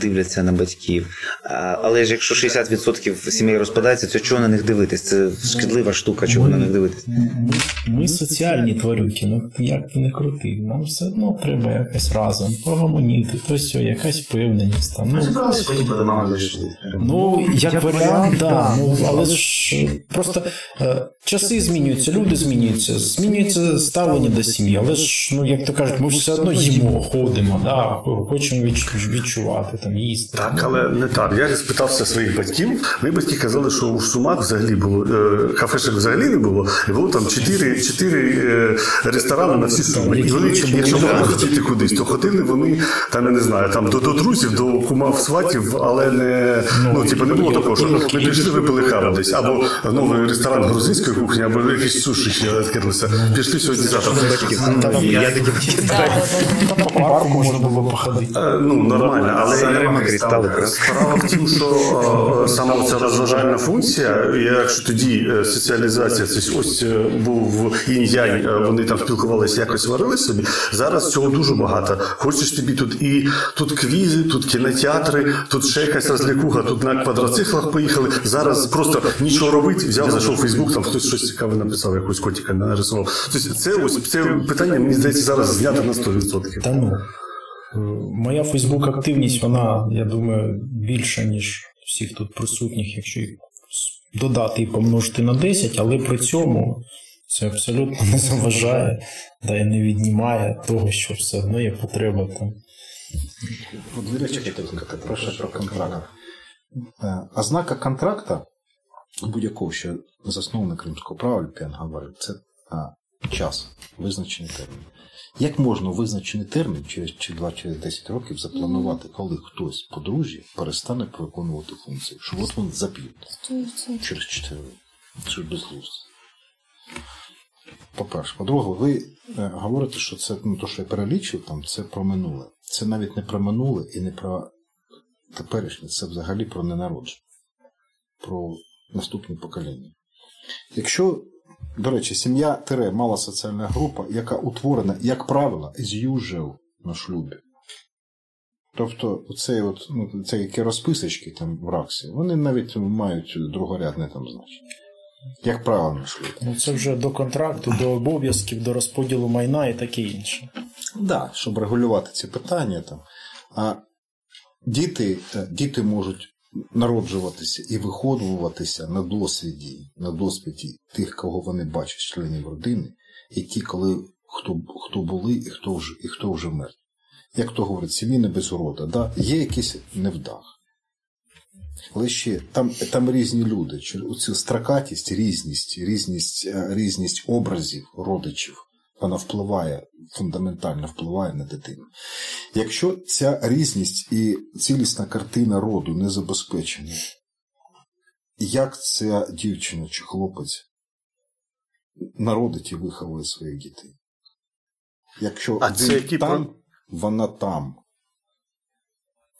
дивляться на батьків. А, але ж якщо 60% сімей розпадається, то чого на них дивитись? Це шкідлива штука, чого на них дивитись. Ми, ми соціальні тварюки, ну як ти не крути. Нам все одно треба якось разом погомоніти, то все, якась впевненість там. Ну, Ну, як варіант, да. Ну, але ж просто е, часи змінюються, люди змінюються, змінюється ставлення до сім'ї. Але ж, ну, як то кажуть, ми все одно їмо, ходимо, да, хочемо відчувати, там, їсти. Так, але не так. Я спитався своїх батьків. Мої батьки казали, що у Сумах взагалі було е, кафешок взагалі не було, і було там чотири, чотири е, ресторани на всі суми. І вони, якщо мали хотіти кудись, то ходили вони там, я не знаю, там до, до друзів, до кумав сватів, але не ну, типу, не було такого, що ми пішли, випили каву десь, або новий ресторан грузинської кухні, або якісь суші ще відкрилися. Пішли сьогодні завтра. Я такі Да, да, да, да. По парку можна було походити. Е, Ну, нормально, але справа в тім, що е, саме ця розважальна функція, якщо тоді е, соціалізація, це ось був інь-янь, вони там спілкувалися, якось варили собі. Зараз цього дуже багато. Хочеш тобі тут і тут квізи, тут кінотеатри, тут ще якась розлікуха, тут на квадроциклах поїхали. Зараз просто нічого робити, взяв, зайшов у Фейсбук, там хтось щось цікаве написав, якусь котика нарисував. Тобто це ось це питання, мені здається, зараз знято на 100%. Та ну. е, Моя Фейсбук-активність, вона, я думаю, більша, ніж всіх тут присутніх, якщо їх додати і помножити на 10, але при цьому це абсолютно не заважає, да і не віднімає того, що все одно є потреба там. Прошу про контракт. Е, Ознака контракта будь-якого ще засновника римського права, Люпіан говорив, це а, час, визначений термін. Як можна визначений термін через чи 2 через 10 років запланувати, коли хтось подружжя перестане виконувати функції? Що от він запів через 4 роки. Це безглуздо. По-перше, по-друге, ви е, говорите, що це ну, то, що я перелічив, там, це про минуле. Це навіть не про минуле і не про теперішнє, це взагалі про ненародження, про наступні покоління. Якщо, до речі, сім'я тире мала соціальна група, яка утворена, як правило, з usual на шлюбі. Тобто, оцей от, ну, це які розписочки там в раксі, вони навіть мають другорядне там значення. Як правило, на шлюбі. Ну це вже до контракту, до обов'язків, до розподілу майна і таке інше. Да, щоб регулювати ці питання там. А діти, е, діти можуть народжуватися і виходуватися на досвіді, на досвіді тих, кого вони бачать, членів родини, і ті, коли хто, хто були і хто вже, і хто вже мертвий. Як то говорить, сім'ї без урода, да? є якийсь невдах. Але ще там, там різні люди. Оцю строкатість, різність, різність, е, різність образів родичів, вона впливає, фундаментально впливає на дитину. Якщо ця різність і цілісна картина роду не забезпечена, як ця дівчина чи хлопець народить і виховує своїх дітей? Якщо А це який там, про- вона там.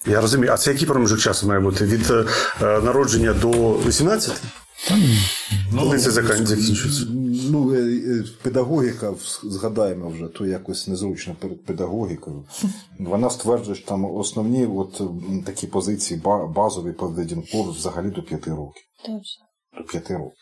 Я розумію, а це який проміжок часу має бути? Від е, народження до 18? Коли це закінчиться? закінчується? Ну, е, е, педагогіка, згадаємо вже, то якось незручно перед педагогікою. Вона стверджує, що там основні от, такі позиції базові поведінкові взагалі до п'яти років. Точно. До п'яти років.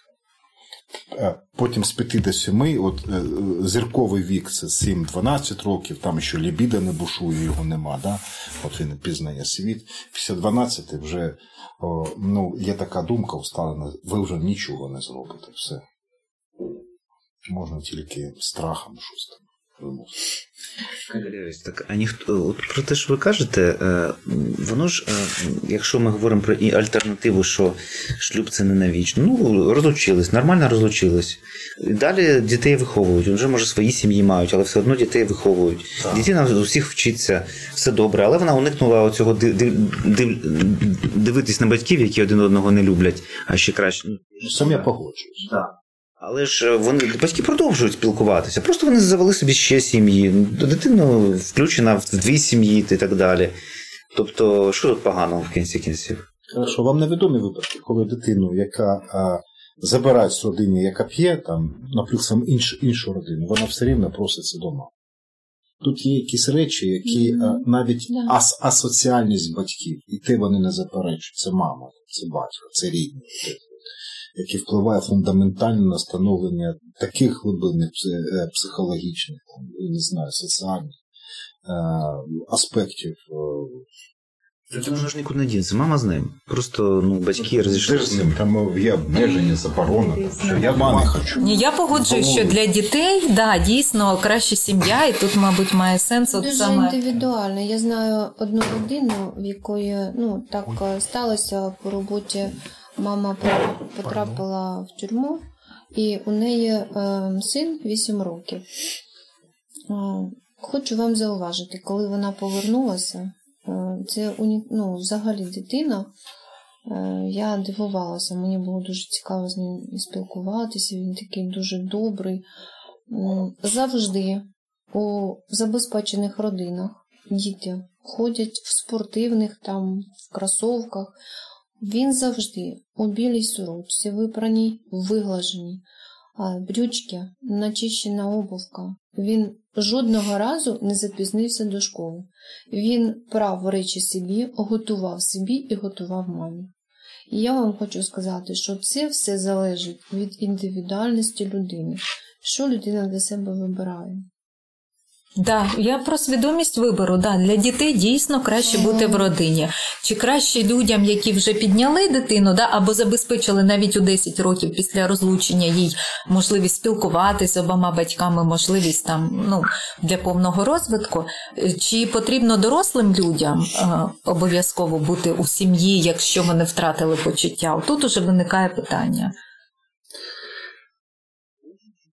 Е, Потім з 5 до 7, от е, зірковий вік це 7-12 років, там ще лібіда не бушує, його нема. Да? От він пізнає світ. Після 12 вже о, ну, є така думка усталена, ви вже нічого не зробите. Все. Можна тільки страхом щось там примусити. Так, а ніхто от про те, що ви кажете, е, воно ж, е, якщо ми говоримо про альтернативу, що шлюб це не навічно, ну розлучились, нормально розлучились. І Далі дітей виховують. Вони Вже може свої сім'ї мають, але все одно дітей виховують. Дитина з усіх вчиться, все добре, але вона уникнула цього дивитись на батьків, які один одного не люблять, а ще краще. Сам я погоджуюсь. Так. Але ж е, вони батьки продовжують спілкуватися. Просто вони завели собі ще сім'ї. Дитина включена в дві сім'ї і так далі. Тобто, що тут поганого в кінці кінців? Хорошо, вам невідомі випадки, коли дитину, яка а, забирають з родини, яка п'є, там, наприклад, іншу, іншу родину, вона все рівно проситься дома. Тут є якісь речі, які а, навіть Да. ас, асоціальність батьків, і те вони не заперечують. Це мама, це батько, це рідні, які впливає фундаментально на становлення таких глибинних е, психологічних, не знаю, соціальних е, аспектів е, Це воно ж нікуди не дінеться. Мама з ним. Просто ну, батьки ним? Там є обмеження, заборона, що я не хочу. Ні, я погоджуюсь, що для дітей да, дійсно краще сім'я, і тут, мабуть, має сенс от Дуже саме. індивідуально. Я знаю одну родину, в якої ну так е, сталося по роботі. Мама потрапила в тюрму, і у неї е, син 8 років. Е, хочу вам зауважити, коли вона повернулася, е, це ну, взагалі дитина. Я дивувалася, мені було дуже цікаво з ним спілкуватися. Він такий дуже добрий. Завжди у забезпечених родинах діти ходять в спортивних там, в кросовках. Він завжди у білій сорочці, випраній, виглаженій, брючки, начищена обувка. Він жодного разу не запізнився до школи. Він прав речі собі, готував собі і готував мамі. І я вам хочу сказати, що це все залежить від індивідуальності людини, що людина для себе вибирає. Да, я про свідомість вибору. Да, для дітей дійсно краще бути в родині. Чи краще людям, які вже підняли дитину, да, або забезпечили навіть у 10 років після розлучення їй можливість спілкуватися з обома батьками, можливість там ну для повного розвитку. Чи потрібно дорослим людям е, обов'язково бути у сім'ї, якщо вони втратили почуття? Тут уже виникає питання.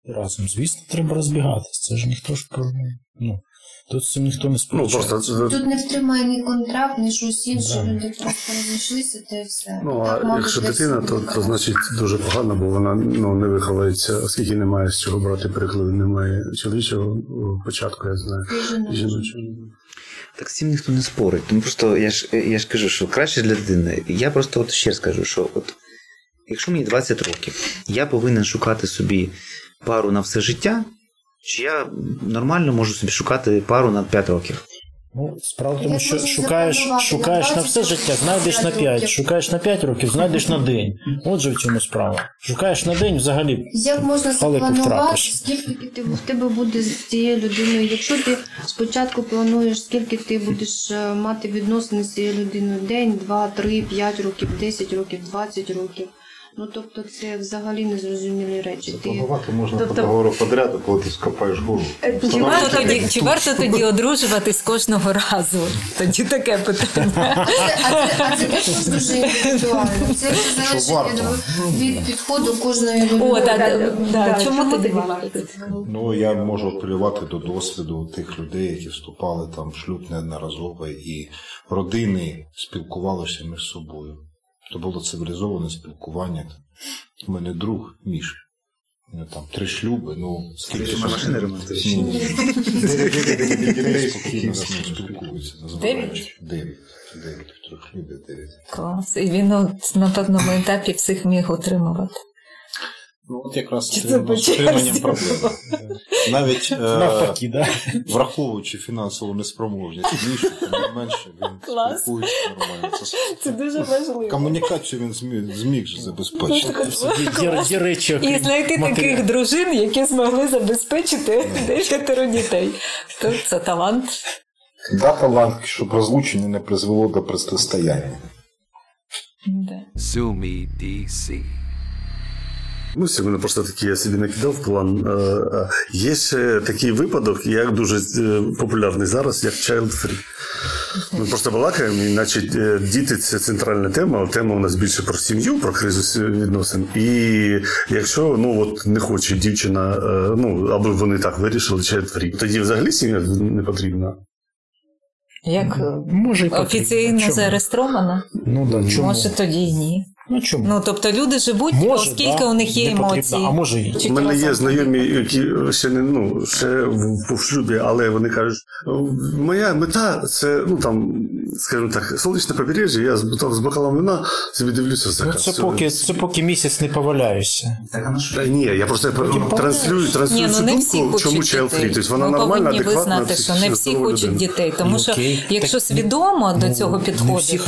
Разом, звісно, треба розбігатися. Це ж ніхто ж про. Ну, тут з цим ніхто не Ну, просто це- Тут не втримає ні контракт, ні щось інше, Да. люди просто розійшлися, та й все. Ну, а мабуть, якщо дитина, то, то значить дуже погано, бо вона ну, не виховується, оскільки немає з чого брати приклади, немає чоловічого початку, я знаю, і жіночого. Так з цим ніхто не спорить. Тому просто я ж я ж кажу, що краще для дитини. Я просто от ще раз кажу, що от якщо мені 20 років, я повинен шукати собі пару на все життя, чи я нормально можу собі шукати пару на 5 років. Ну, справа в тому, що шукаєш, шукаєш на все життя, знайдеш на 5, шукаєш на 5 років, знайдеш на день. Отже, в цьому справа. Шукаєш на день взагалі. Як можна запланувати, скільки ти в тебе буде з цією людиною? Якщо ти спочатку плануєш, скільки ти будеш е, мати відносини з цією людиною день, два, три, п'ять років, 10 років, 20 років. Ну тобто це взагалі незрозумілі речі. Ти Запланувати можна Тобто- по договору подряду, коли ти скопаєш голову. Чи варто тоді, чи варто тоді одружуватись кожного разу? Тоді таке питання. А, це, також дуже індивідуально. Це залежить від, підходу кожної людини. Чому тоді варто? Ну, я можу апелювати до досвіду тих людей, які вступали там в шлюб неодноразово, і родини спілкувалися між собою. То було цивілізоване спілкування. У мене друг Міш. Там три шлюби, ну скільки Ти машини ремонтують. Ні, ні. Дев'ять дітей спокійно з ним спілкуються. Дев'ять? Дев'ять. Дев'ять. Трьох шлюбів дев'ять. Клас. І він напевно, на певному етапі всіх міг утримувати. Ну, от якраз Чи це це з черзі проблеми. Навіть е, Навпаки, да? враховуючи фінансову неспроможність тим не менше він спілкується нормально. Це Це дуже важливо. комунікацію він зміг, зміг же забезпечити. Є, є І знайти таких дружин, які змогли забезпечити дев'ятеро дітей. То це талант. Да, талант, щоб розлучення не призвело до протистояння. Да. DC. Ну, сьогодні просто такий я собі накидав план. Е, е, Є ще такий випадок, як дуже е, популярний зараз, як child free. Ми просто балакаємо, і значить, е, діти це центральна тема, але тема у нас більше про сім'ю, про кризу відносин. І якщо ну от не хоче дівчина, ну або вони так вирішили, child free, тоді взагалі сім'я не потрібна. Як Може, офіційно Чому? зареєстровано? Ну, да, чому? Може тоді й ні. Ну, чому? Ну тобто люди живуть, Може, оскільки да, у них є емоції. А може і У мене є знайомі, які ще не ну ще в, в шлюбі, але вони кажуть, моя мета це ну там, скажімо так, сонячне побережжя. Я з, там, з бокалом вина собі дивлюся за Ну, це поки, це поки місяць не поваляюся. Та ні, я просто транслюю, транслюю Ні, ну цю не всі думку, чому хочуть child free. дітей. Тобто вона Ми нормальна, повинні адекватна. визнати, що не всі хочуть людина. дітей. Тому Ну, що окей. якщо Так, свідомо до Ну, цього підходити,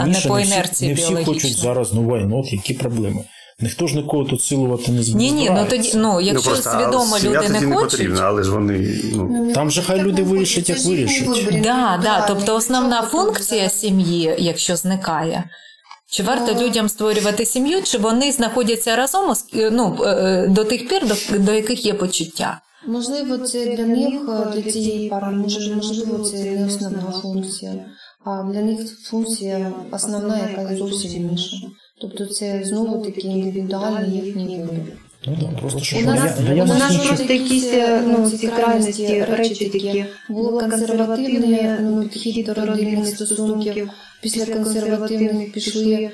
а не по інерції не всі хочуть зараз. Ну, вайнот, які проблеми? Ніхто ж нікого тут силувати не Ні, ні, ну тоді, ну якщо просто, свідомо люди тоді не хочуть. потрібна, але ж вони ну, Там же хай люди вирішать, як вирішать. Да, да, тобто основна функція сім'ї, якщо зникає. Чи варто людям створювати сім'ю, чи вони знаходяться разом ну, е, е, до тих пір, до, до яких є почуття? Можливо, це для них, для цієї пари, можливо, це не основна функція, а для них функція основна, яка зовсім інша. Тобто це знову таки індивідуальний їхній вибір. Ну, да, просто що У нас, ная- у нас просто якісь ну, ці крайності, речі такі. Було консервативне ну, підхід до родинних стосунків. Після консервативних пішли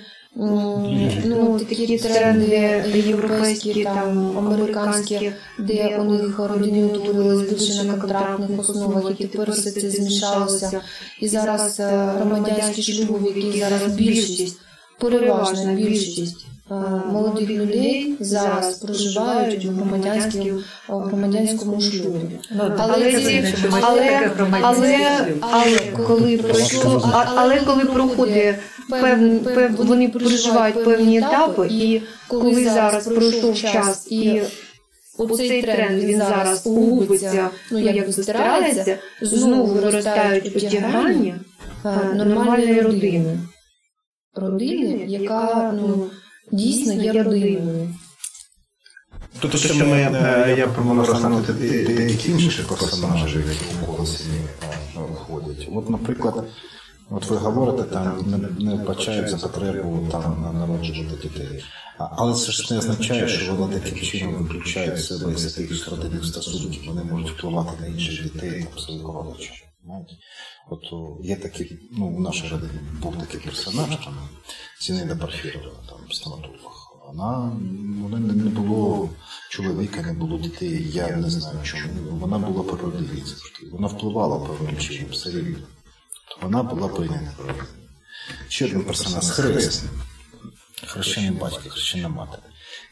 ну, такі тренди європейські, там, американські, де у них родини утворились більше на контрактних основах, і тепер все це змішалося. І зараз е, громадянські шлюби, яких зараз більшість, переважна більшість е, молодих людей зараз проживають в громадянському, в громадянському шлюбі. Але, ці- але, але, але коли пройшло, але коли проходить пев, пев, вони переживають певні етапи, і коли зараз пройшов час і оцей тренд він зараз угубиться, ну якби стирається, знову виростають грані е, нормальної родини. Родини, яка ну, дійсно є родиною. Тут ще ми, е, я пропоную розглянути де- деякі інші персонажі, які в коло сім'ї е. От, наприклад, от ви говорите, там не, не вбачають за потребу там народжувати дітей. Але це ж не означає, що вони таким чином виключають себе з якихось родинних стосунків, вони можуть впливати на інших дітей, там своїх родичів. Знаєте? От о, є такі, ну, у нашій родині був такий персонаж, там, Зінаїда Парфірова, там, стоматолог. Вона вона не не було чоловіка, не було дітей. Я не знаю чому. Вона була по завжди. Вона впливала певним чином все рівно. Вона була прийнята по. Ще один персонаж хресний. Хрещений батько, хрещена мати.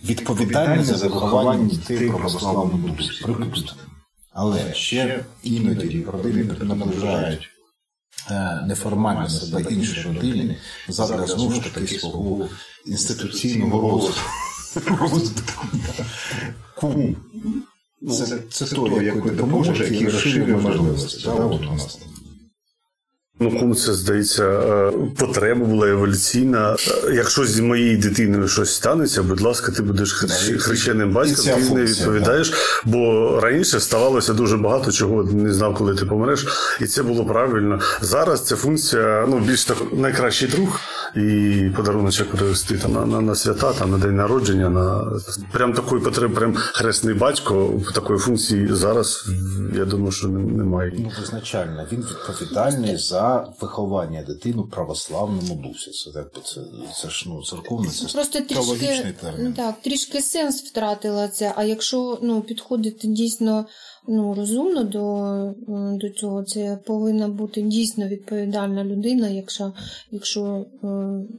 Відповідальність за виховання дітей в православному дусі. Припустимо. Але ще іноді родини наближають е, неформально себе інші родини задля знову ж таки свого інституційного розвитку. Кум. Це, це той, який допоможе, який розширює можливості. Да, от у нас. Ну, кому це здається, е, потреба була еволюційна. Е, Якщо з моєю дитиною щось станеться, будь ласка, ти будеш хрещ- хрещеним батьком, ти не відповідаєш. Бо раніше ставалося дуже багато чого, не знав, коли ти помреш, і це було правильно. Зараз ця функція ну, більш так найкращий друг і подаруночок привезти там, на, на, на свята, там, на день народження. На... Прям такої потреби, прям хресний батько такої функції зараз, я думаю, що немає. Ну, визначально, він відповідальний за виховання дитини в православному дусі. Це, якби це, це ж ну, церковне, це Просто трішки, термін. так, трішки сенс втратила це. А якщо ну, підходити дійсно ну, розумно до, до цього, це повинна бути дійсно відповідальна людина, якщо, якщо е,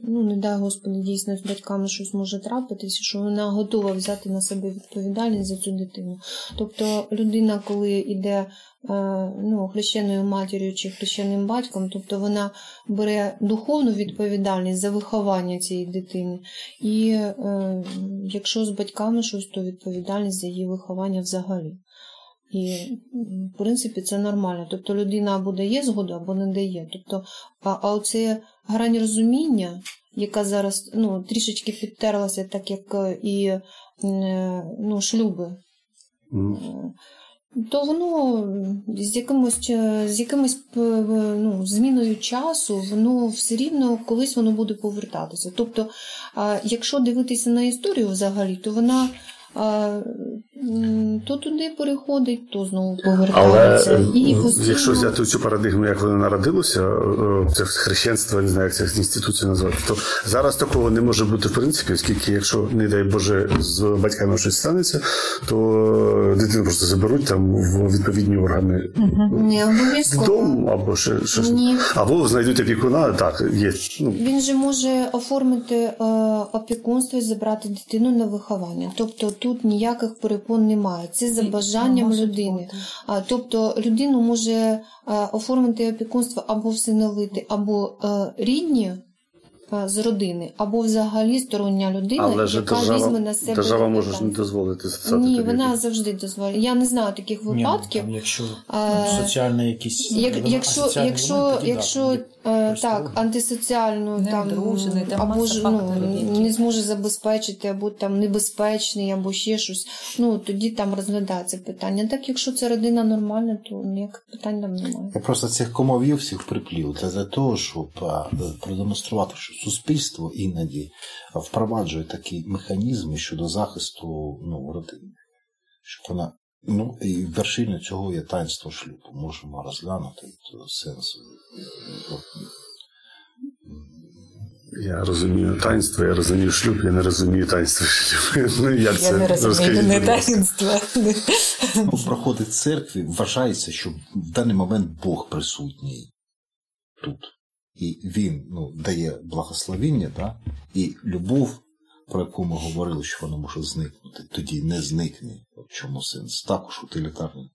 ну, не дай Господи, дійсно з батьками щось може трапитися, що вона готова взяти на себе відповідальність за цю дитину. Тобто людина, коли йде е, ну, хрещеною матір'ю чи хрещеним батьком, тобто вона бере духовну відповідальність за виховання цієї дитини. І е, якщо з батьками щось, то відповідальність за її виховання взагалі. І, в принципі, це нормально. Тобто людина або дає згоду, або не дає. Тобто, а, а оце грань розуміння, яка зараз ну, трішечки підтерлася, так як е, і е, ну, шлюби Мгм. то воно з якимось, з якимось ну, зміною часу, воно все рівно колись воно буде повертатися. Тобто, а, якщо дивитися на історію взагалі, то вона то туди переходить, то знову повертається. е, І ну, постійно- якщо взяти цю парадигму, як воно народилося, е, це хрещенство, не знаю, як це інституцію назвати, то зараз такого не може бути в принципі, оскільки, якщо, не дай Боже, з батьками щось станеться, то е, дитину просто заберуть там в відповідні органи не обов'язково. дому або ще щось. Ні. Або знайдуть опікуна, так, є. Ну, Він же може оформити е, опікунство і забрати дитину на виховання. Тобто тут ніяких перепон немає. Це за бажанням людини. Тобто людину може е, оформити опікунство або всиновити, або е, рідні е, з родини, або взагалі стороння людина, але яка держава, візьме на себе держава може ж не дозволити Ні, тобі вона завжди дозволяє. Я не знаю таких Ні, ну, випадків. там, якщо ну, соціальне якісь Як, якщо, якщо, да, якщо тоді е, так, антисоціальну Не там, одружений, там або ж ну, не зможе забезпечити, або там небезпечний, або ще щось, ну тоді там розглядається питання. Так, якщо це родина нормальна, то ніяких питань там немає. Я просто цих комовів всіх приплів. Це для того, щоб продемонструвати, що суспільство іноді впроваджує такі механізми щодо захисту ну, родини. Щоб вона, ну, і вершиною цього є таїнство шлюбу. Можемо розглянути сенс. Я розумію таїнство, я розумію шлюб, я не розумію таїнство шлюб. Ну, як Я це? не розумію, не таїнство. Ну, проходить в церкві, вважається, що в даний момент Бог присутній тут. І він ну, дає благословіння, да? і любов, про яку ми говорили, що вона може зникнути, тоді не зникне. В чому сенс? Також утилітарна,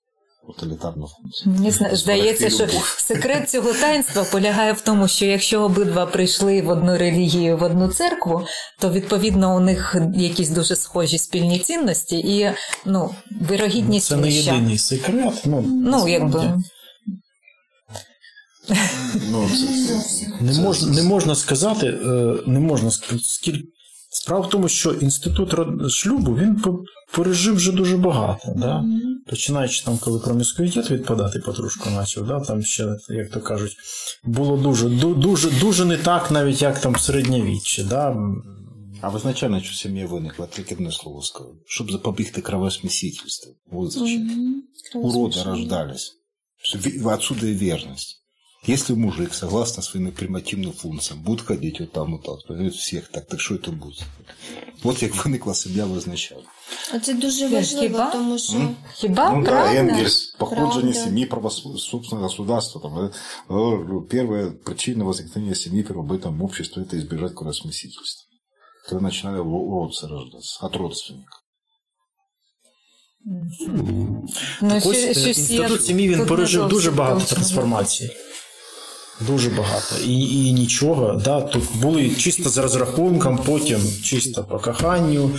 утилітарна функція. Мені здається, що секрет цього таїнства полягає в тому, що якщо обидва прийшли в одну релігію, в одну церкву, то відповідно у них якісь дуже схожі спільні цінності, і ну, вирогідність Це не вища. єдиний секрет. Ну, Ну, якби Ну, це, це, Не це- можна, не можна сказати, е, не можна скільки. Справа в тому, що інститут шлюбу він пережив вже дуже багато. Да? Починаючи там, коли проміскуїтет відпадати потрошку почав, да? там ще, як то кажуть, було дуже, дуже, дуже не так, навіть як там середньовіччя. Да? А визначально, що сім'я виникла, тільки одне слово скажу. Щоб запобігти кровосмесительству. Вот зачем. Уроды рождались. Отсюда и верность. Если мужик, согласно своим примативным функциям, будет ходить вот там, вот так, поведет всех так, так що це буде? От як виникла сім'я визначала. А це дуже Хіба? важливо, тому що М? хіба ну да, правда? Энгельс, походження Правда. семьи правособственного государства. Там, э, э, первая причина возникновения семьи в первобытном обществе – это избежать кровосмесительства. Когда начинали уродцы рождаться от родственников. Ну, Ось що- е, щось я інститут сім'ї він тут пережив не дуже зовсім багато точно. трансформацій. Дуже багато. І, і нічого. Да, тут були чисто з розрахунком, потім чисто по коханню.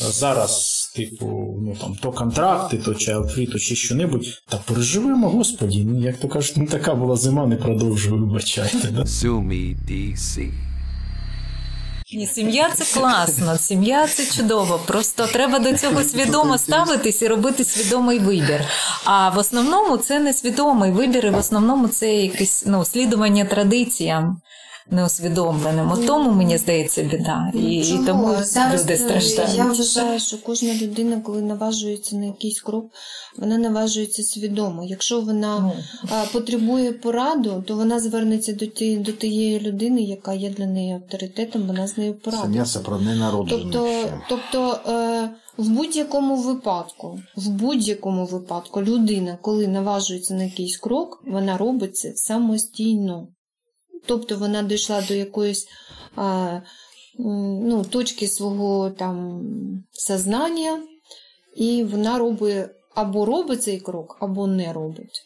Зараз, типу, ну там то контракти, то free, то ще що-небудь. Та переживемо, господі. Ну, як то кажуть, не така була зима, не продовжую, вибачайте. Да? Ні, сім'я це класно, сім'я це чудово. Просто треба до цього свідомо ставитись і робити свідомий вибір. А в основному це не свідомий вибір, і в основному це якесь ну, слідування традиціям неусвідомленим. От тому мені здається біда. І, і тому Зараз люди е, страждають. Я вважаю, що кожна людина, коли наважується на якийсь крок, вона наважується свідомо. Якщо вона Ну. а, потребує пораду, то вона звернеться до тієї, до тієї людини, яка є для неї авторитетом, вона з нею Сім'я порадиться. це про ненароджених. Тобто, ще. тобто е, в будь-якому випадку, в будь-якому випадку людина, коли наважується на якийсь крок, вона робить це самостійно. Тобто вона дійшла до якоїсь а, ну, точки свого там сознання, і вона робить або робить цей крок, або не робить.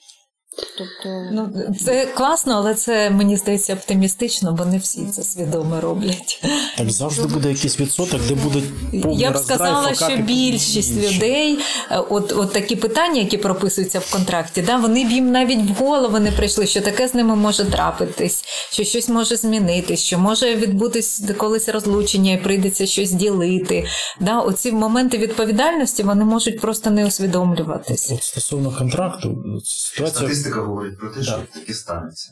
Тобто, Ну, це класно, але це мені здається оптимістично, бо не всі це свідомо роблять. Так завжди буде якийсь відсоток, де буде повний Я б роздрай, сказала, що більшість людей, е, от, от такі питання, які прописуються в контракті, да, вони б їм навіть в голову не прийшли, що таке з ними може трапитись, що щось може змінитись, що може відбутись колись розлучення і прийдеться щось ділити. Да, оці моменти відповідальності вони можуть просто не усвідомлюватись. От стосовно контракту, ситуація Статистика говорить про те, що таке станеться.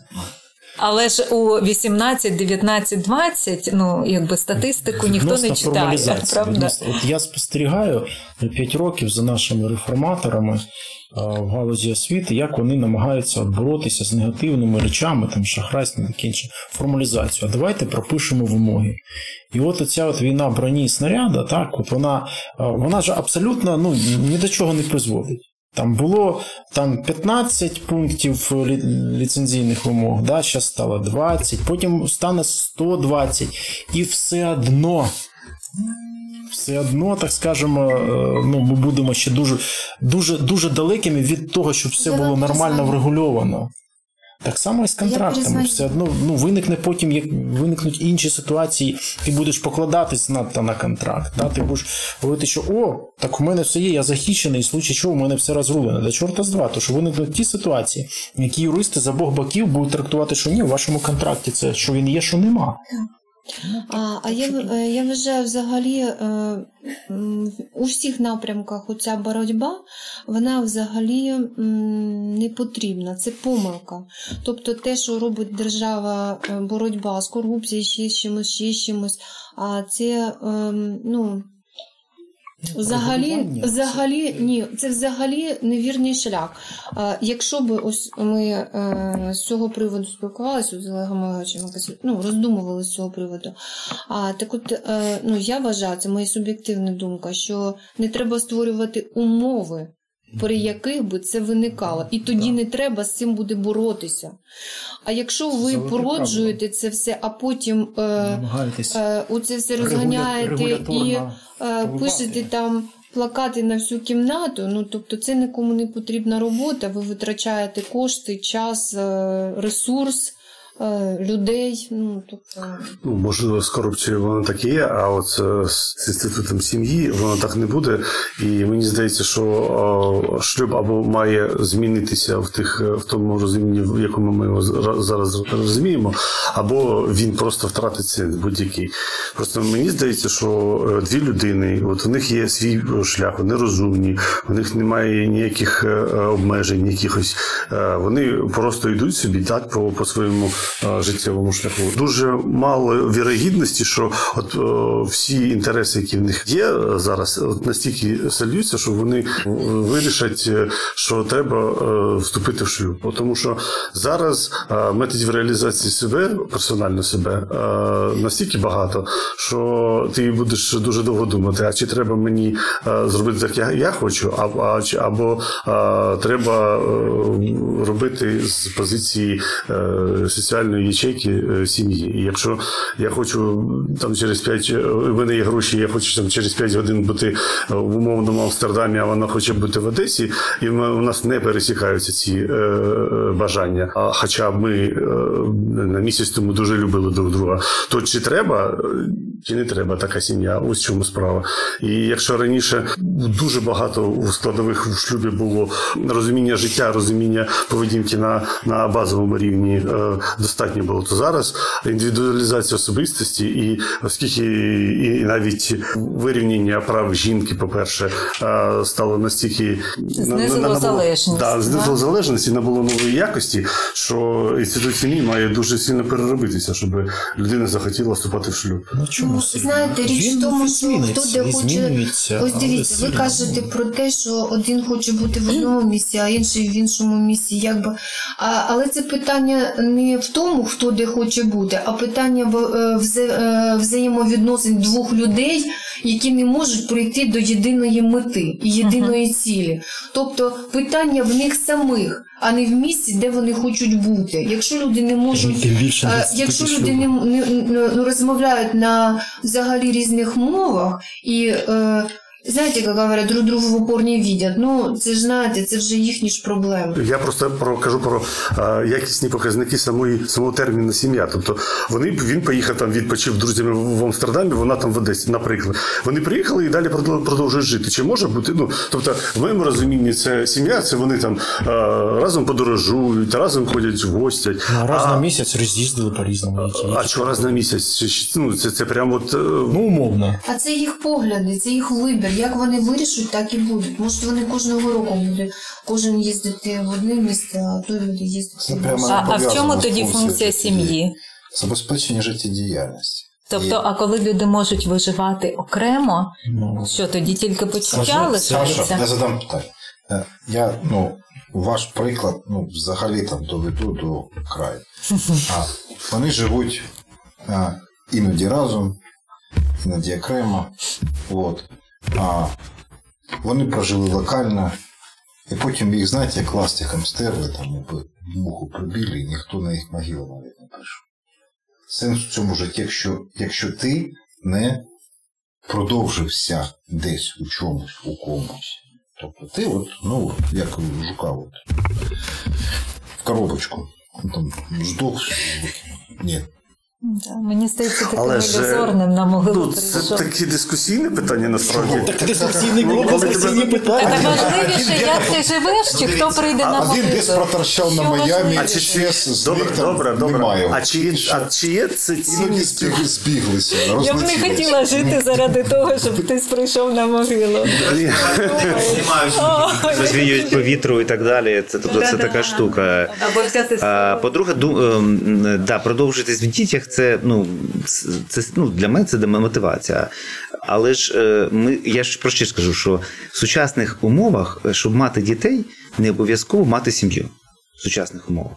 Але ж у 18, 19, 20, ну якби статистику ніхто не читає, правда? Відносно- От я спостерігаю 5 років за нашими реформаторами в галузі освіти, як вони намагаються боротися з негативними речами, там шахрайством, таке інше, формалізацію. А давайте пропишемо вимоги. І от оця от війна броні і снаряда, так, от вона, вона ж абсолютно ну, ні до чого не призводить. Там було там 15 пунктів лі- ліцензійних вимог, да, зараз стало 20, потім стане 120, і все одно. Все одно, так скажемо, е, ну, ми будемо ще дуже, дуже, дуже далекими від того, щоб все було нормально врегульовано. Так само і з контрактами. Все одно ну, виникне потім, як виникнуть інші ситуації, ти будеш покладатись надто на контракт. Да? Ти будеш говорити, що о, так у мене все є, я захищений, в случай чого у мене все розрулено. Да чорта з два, то що виникнуть ті ситуації, які юристи з обох боків будуть трактувати, що ні, в вашому контракті це що він є, що нема. А, а я, е, я вважаю, взагалі е, у всіх напрямках оця боротьба, вона взагалі не потрібна. Це помилка. Тобто те, що робить держава, е, боротьба з корупцією, ще з чимось, ще з чимось, а це ем, ну. Взагалі, взагалі, ні, це взагалі невірний шлях. А, якщо б ось ми е, з цього приводу спілкувалися з Олегом ну, роздумували з цього приводу. А так от е, ну, я вважаю, це моя суб'єктивна думка, що не треба створювати умови, при яких би це виникало. І тоді не треба з цим буде боротися. А якщо ви Золоте породжуєте це все, а потім е, е, оце все розганяєте і е, пишете там плакати на всю кімнату, ну тобто це нікому не потрібна робота, ви витрачаєте кошти, час, е, ресурс людей. Ну, тобто... Ну, можливо, з корупцією воно так і є, а от е, з інститутом сім'ї воно так не буде. І мені здається, що шлюб або має змінитися в тих е, в тому розумінні, в якому ми його зараз розуміємо, або він просто втратить сенс будь-який. Просто мені здається, що е, дві людини, от у них є свій шлях, вони розумні, у них немає ніяких е, е, обмежень, якихось. Е, Вони просто йдуть собі так по, по своєму е, життєвому шляху. Дуже мало вірогідності, що от е, всі інтереси, які в них є е, зараз, настільки сольються, що вони е, вирішать, е, що треба е, вступити в шлюб. Тому що зараз е, методів реалізації себе, персонально себе, е, настільки багато, що ти будеш дуже довго думати, а чи треба мені е, зробити так, як я хочу, або е, треба е, робити з позиції е, соціальної ячейки е, сім'ї. І якщо я хочу там через 5, в мене є гроші, я хочу там через 5 годин бути е, в умовному Амстердамі, а вона хоче бути в Одесі, і у нас не пересікаються ці е, е, бажання. А хоча ми е, на місяць тому дуже любили друг друга, то чи треба, чи не треба така сім'я? Ось чому справа. І якщо раніше дуже багато у складових в шлюбі було розуміння життя, розуміння поведінки на, на базовому рівні е, достатньо було, то зараз індивідуалізація особистості, і оскільки і, і навіть вирівняння прав жінки, по-перше, е, стало настільки Знизило набуло- залежність, Да, знизило залежність і набуло нової якості, що інститут сім'ї має дуже сильно переробитися, щоб людина захотіла вступати в шлюб. Ну, чому сильно? знаєте, річ Він в тому, що хто де хоче. Ось дивіться, ви кажете про те, що один хоче бути в одному місці, а інший в іншому місці. Якби. А, але це питання не в тому, хто де хоче бути, а питання в, в, вза- е, взаємовідносин двох людей, які не можуть прийти до єдиної мети і єдиної цілі. Тобто питання в них самих, а не в місці, де вони хочуть бути. Якщо люди не можуть Тим більше Е, Якщо люди не, не, не- ну, розмовляють на взагалі різних мовах і е, знаєте, як говорять, друг другу в упор не видять. Ну, це ж знаєте, це вже їхні ж проблеми. Я просто про кажу про а, якісні показники самої самого терміну сім'я. Тобто вони він поїхав там, відпочив друзями в, в Амстердамі, вона там в Одесі, наприклад. Вони приїхали і далі продовжують жити. Чи може бути? Ну тобто, в моєму розумінні, це сім'я, це вони там а, разом подорожують, разом ходять в гості. Ну, раз а, на місяць роз'їздили по-різному. А що раз на місяць? Ну, це, це прямо от. е, Ну, умовно. А це їх погляди, це їх вибір. Як вони вирішать, так і будуть. Може, вони кожного року будуть кожен їздити в одне місце, а той буде їздити в інше. А, а в чому тоді функція сім'ї? Забезпечення життєдіяльності. Тобто, І- а коли люди можуть виживати окремо, Ну, що тоді тільки почуття Саша, лишаються? я задам питання. Е, Я, ну, ваш приклад, ну, взагалі там доведу до краю. А, вони живуть а, іноді разом, іноді окремо. От. А, вони прожили локально, і потім їх, знаєте, як ластиком стерли, там муху прибіли, і ніхто на їх могилу навіть не прийшов. Сенс в цьому житті, якщо, якщо ти не продовжився десь у чомусь, у комусь. Тобто ти от, ну, як жука, от, в коробочку. Там здох, ні. Да, Мені здається, таким Але ж, ілюзорним на могилу Ну, це прийшов. таке дискусійне питання насправді. Так дискусійний Ну, тебе- дискусійні Та питання. важливіше, як ти живеш, чи хто прийде на А могилу. він десь проторчав на Майамі. А чи, чи, добре, добре, добре. А чи, а чи є це збіг- збіглися, Я б не хотіла жити заради того, щоб хтось прийшов на могилу. Розвіюють по вітру і так далі. Це, тобто, це така штука. Або взяти А, по-друге, ем, да, продовжитись в дітях, це, ну, це, ну, для мене це мотивація. Але ж е, ми, я ж про що скажу, що в сучасних умовах, е, щоб мати дітей, не обов'язково мати сім'ю в сучасних умовах.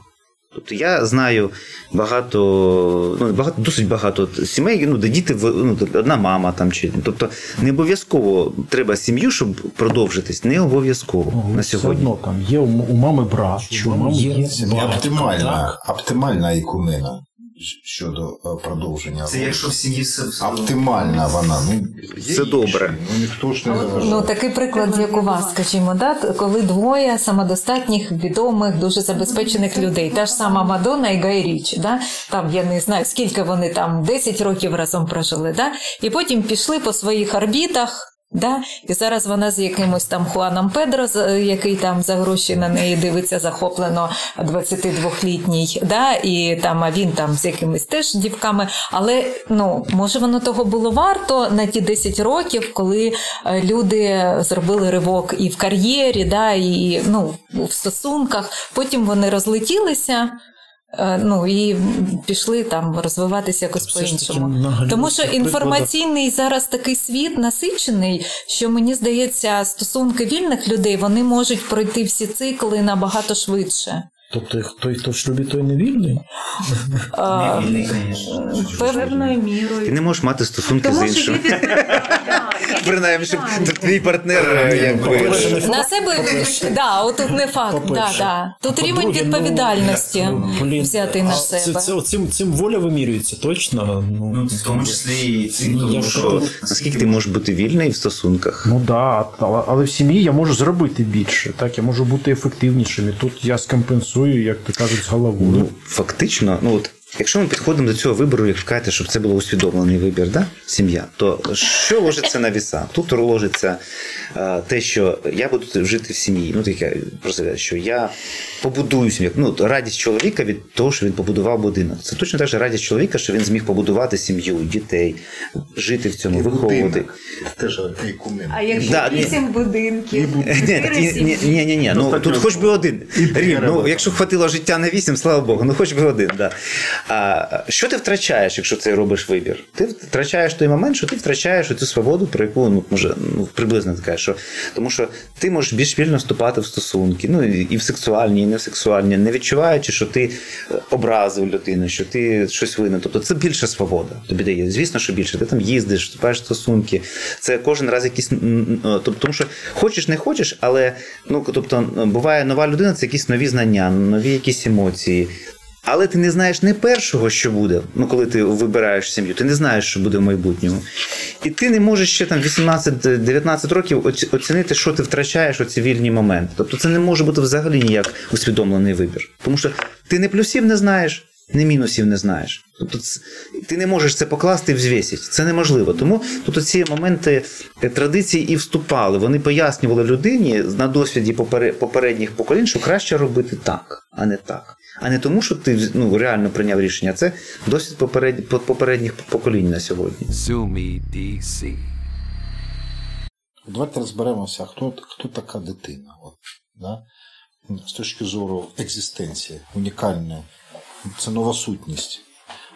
Тобто я знаю багато, ну багато, досить багато сімей, ну, де діти в- ну, одна мама там чи тобто не обов'язково треба сім'ю, щоб продовжитись. Не обов'язково на сьогодні. Все одно там є у, мами брат, у мами є Це батько, оптимальна, так? оптимальна ікумена щодо е, продовження. Це якщо в сім'ї все Оптимальна вона. Ну, є Це добре. Ну, ніхто ж не Ну, такий приклад, як у вас, скажімо, да? коли двоє самодостатніх, відомих, дуже забезпечених людей. Та ж сама Мадонна і Гай Річ, да? там я не знаю, скільки вони там 10 років разом прожили, да? і потім пішли по своїх орбітах. Да? І зараз вона з якимось там Хуаном Педро, який там за гроші на неї дивиться захоплено 22-літній, да? і там, а він там з якимись теж дівками. Але ну, може воно того було варто на ті 10 років, коли е, люди зробили ривок і в кар'єрі, да? і ну, в стосунках. Потім вони розлетілися. Е, Ну і пішли там розвиватися якось Все по-іншому. Тому що інформаційний зараз такий світ насичений, що мені здається, стосунки вільних людей вони можуть пройти всі цикли набагато швидше. Тобто той, хто в шлюбі, той не вільний? Певною Ти мірою. не можеш мати стосунки з іншим. Принаймні, щоб твій партнер е, якби. на себе да, отут не факт. Да, да. Тут рівень ну, відповідальності взяти на себе. Цим, цим воля вимірюється, точно? Ну, Ну, в тому числі і Ну, що Наскільки ти можеш бути вільний в стосунках? Ну да, але, але в сім'ї я можу зробити більше, так, я можу бути ефективнішим. І тут я скомпенсую, як то кажуть, з головою. Ну, фактично, ну от. Якщо ми підходимо до цього вибору, як кажете, щоб це було усвідомлений вибір, да? сім'я, то що ложиться на віса? Тут ложиться е, те, що я буду жити в сім'ї. Ну, таке просто що я побудую сім'ю. Ну, радість чоловіка від того, що він побудував будинок. Це точно так же радість чоловіка, що він зміг побудувати сім'ю, дітей, жити в цьому, виховувати. Будинок. Теж. А якщо Да, вісім будинків, Ні, ні, ні, ні, ні, ні. Ну тут хоч би один. Рім, ну якщо хватило життя на вісім, слава Богу, ну хоч би один. Да. А що ти втрачаєш, якщо ти робиш вибір? Ти втрачаєш той момент, що ти втрачаєш цю свободу, про яку ну може ну приблизно така, що тому що ти можеш більш вільно вступати в стосунки, ну і в сексуальні, і не в сексуальні, не відчуваючи, що ти е, образив людину, що ти щось винен. Тобто це більша свобода. Тобі дає. Звісно, що більше. Ти там їздиш, вступаєш в стосунки. Це кожен раз якісь тобто, тому що хочеш, не хочеш, але ну тобто буває нова людина, це якісь нові знання, нові якісь емоції. Але ти не знаєш не першого, що буде. Ну, коли ти вибираєш сім'ю, ти не знаєш, що буде в майбутньому. І ти не можеш ще там 18-19 років оці- оцінити, що ти втрачаєш у ці вільні моменти. Тобто це не може бути взагалі ніяк усвідомлений вибір. Тому що ти не плюсів не знаєш, не мінусів не знаєш. Тобто ти не можеш це покласти і взвісити. Це неможливо. Тому тут ці моменти е, традиції і вступали. Вони пояснювали людині на досвіді попередніх поколінь, що краще робити так, а не так. А не тому, що ти ну, реально прийняв рішення. Це досвід поперед... попередніх поколінь на сьогодні. DC. Давайте розберемося, хто, хто така дитина. От, да? З точки зору екзистенції, унікальної. Це нова сутність.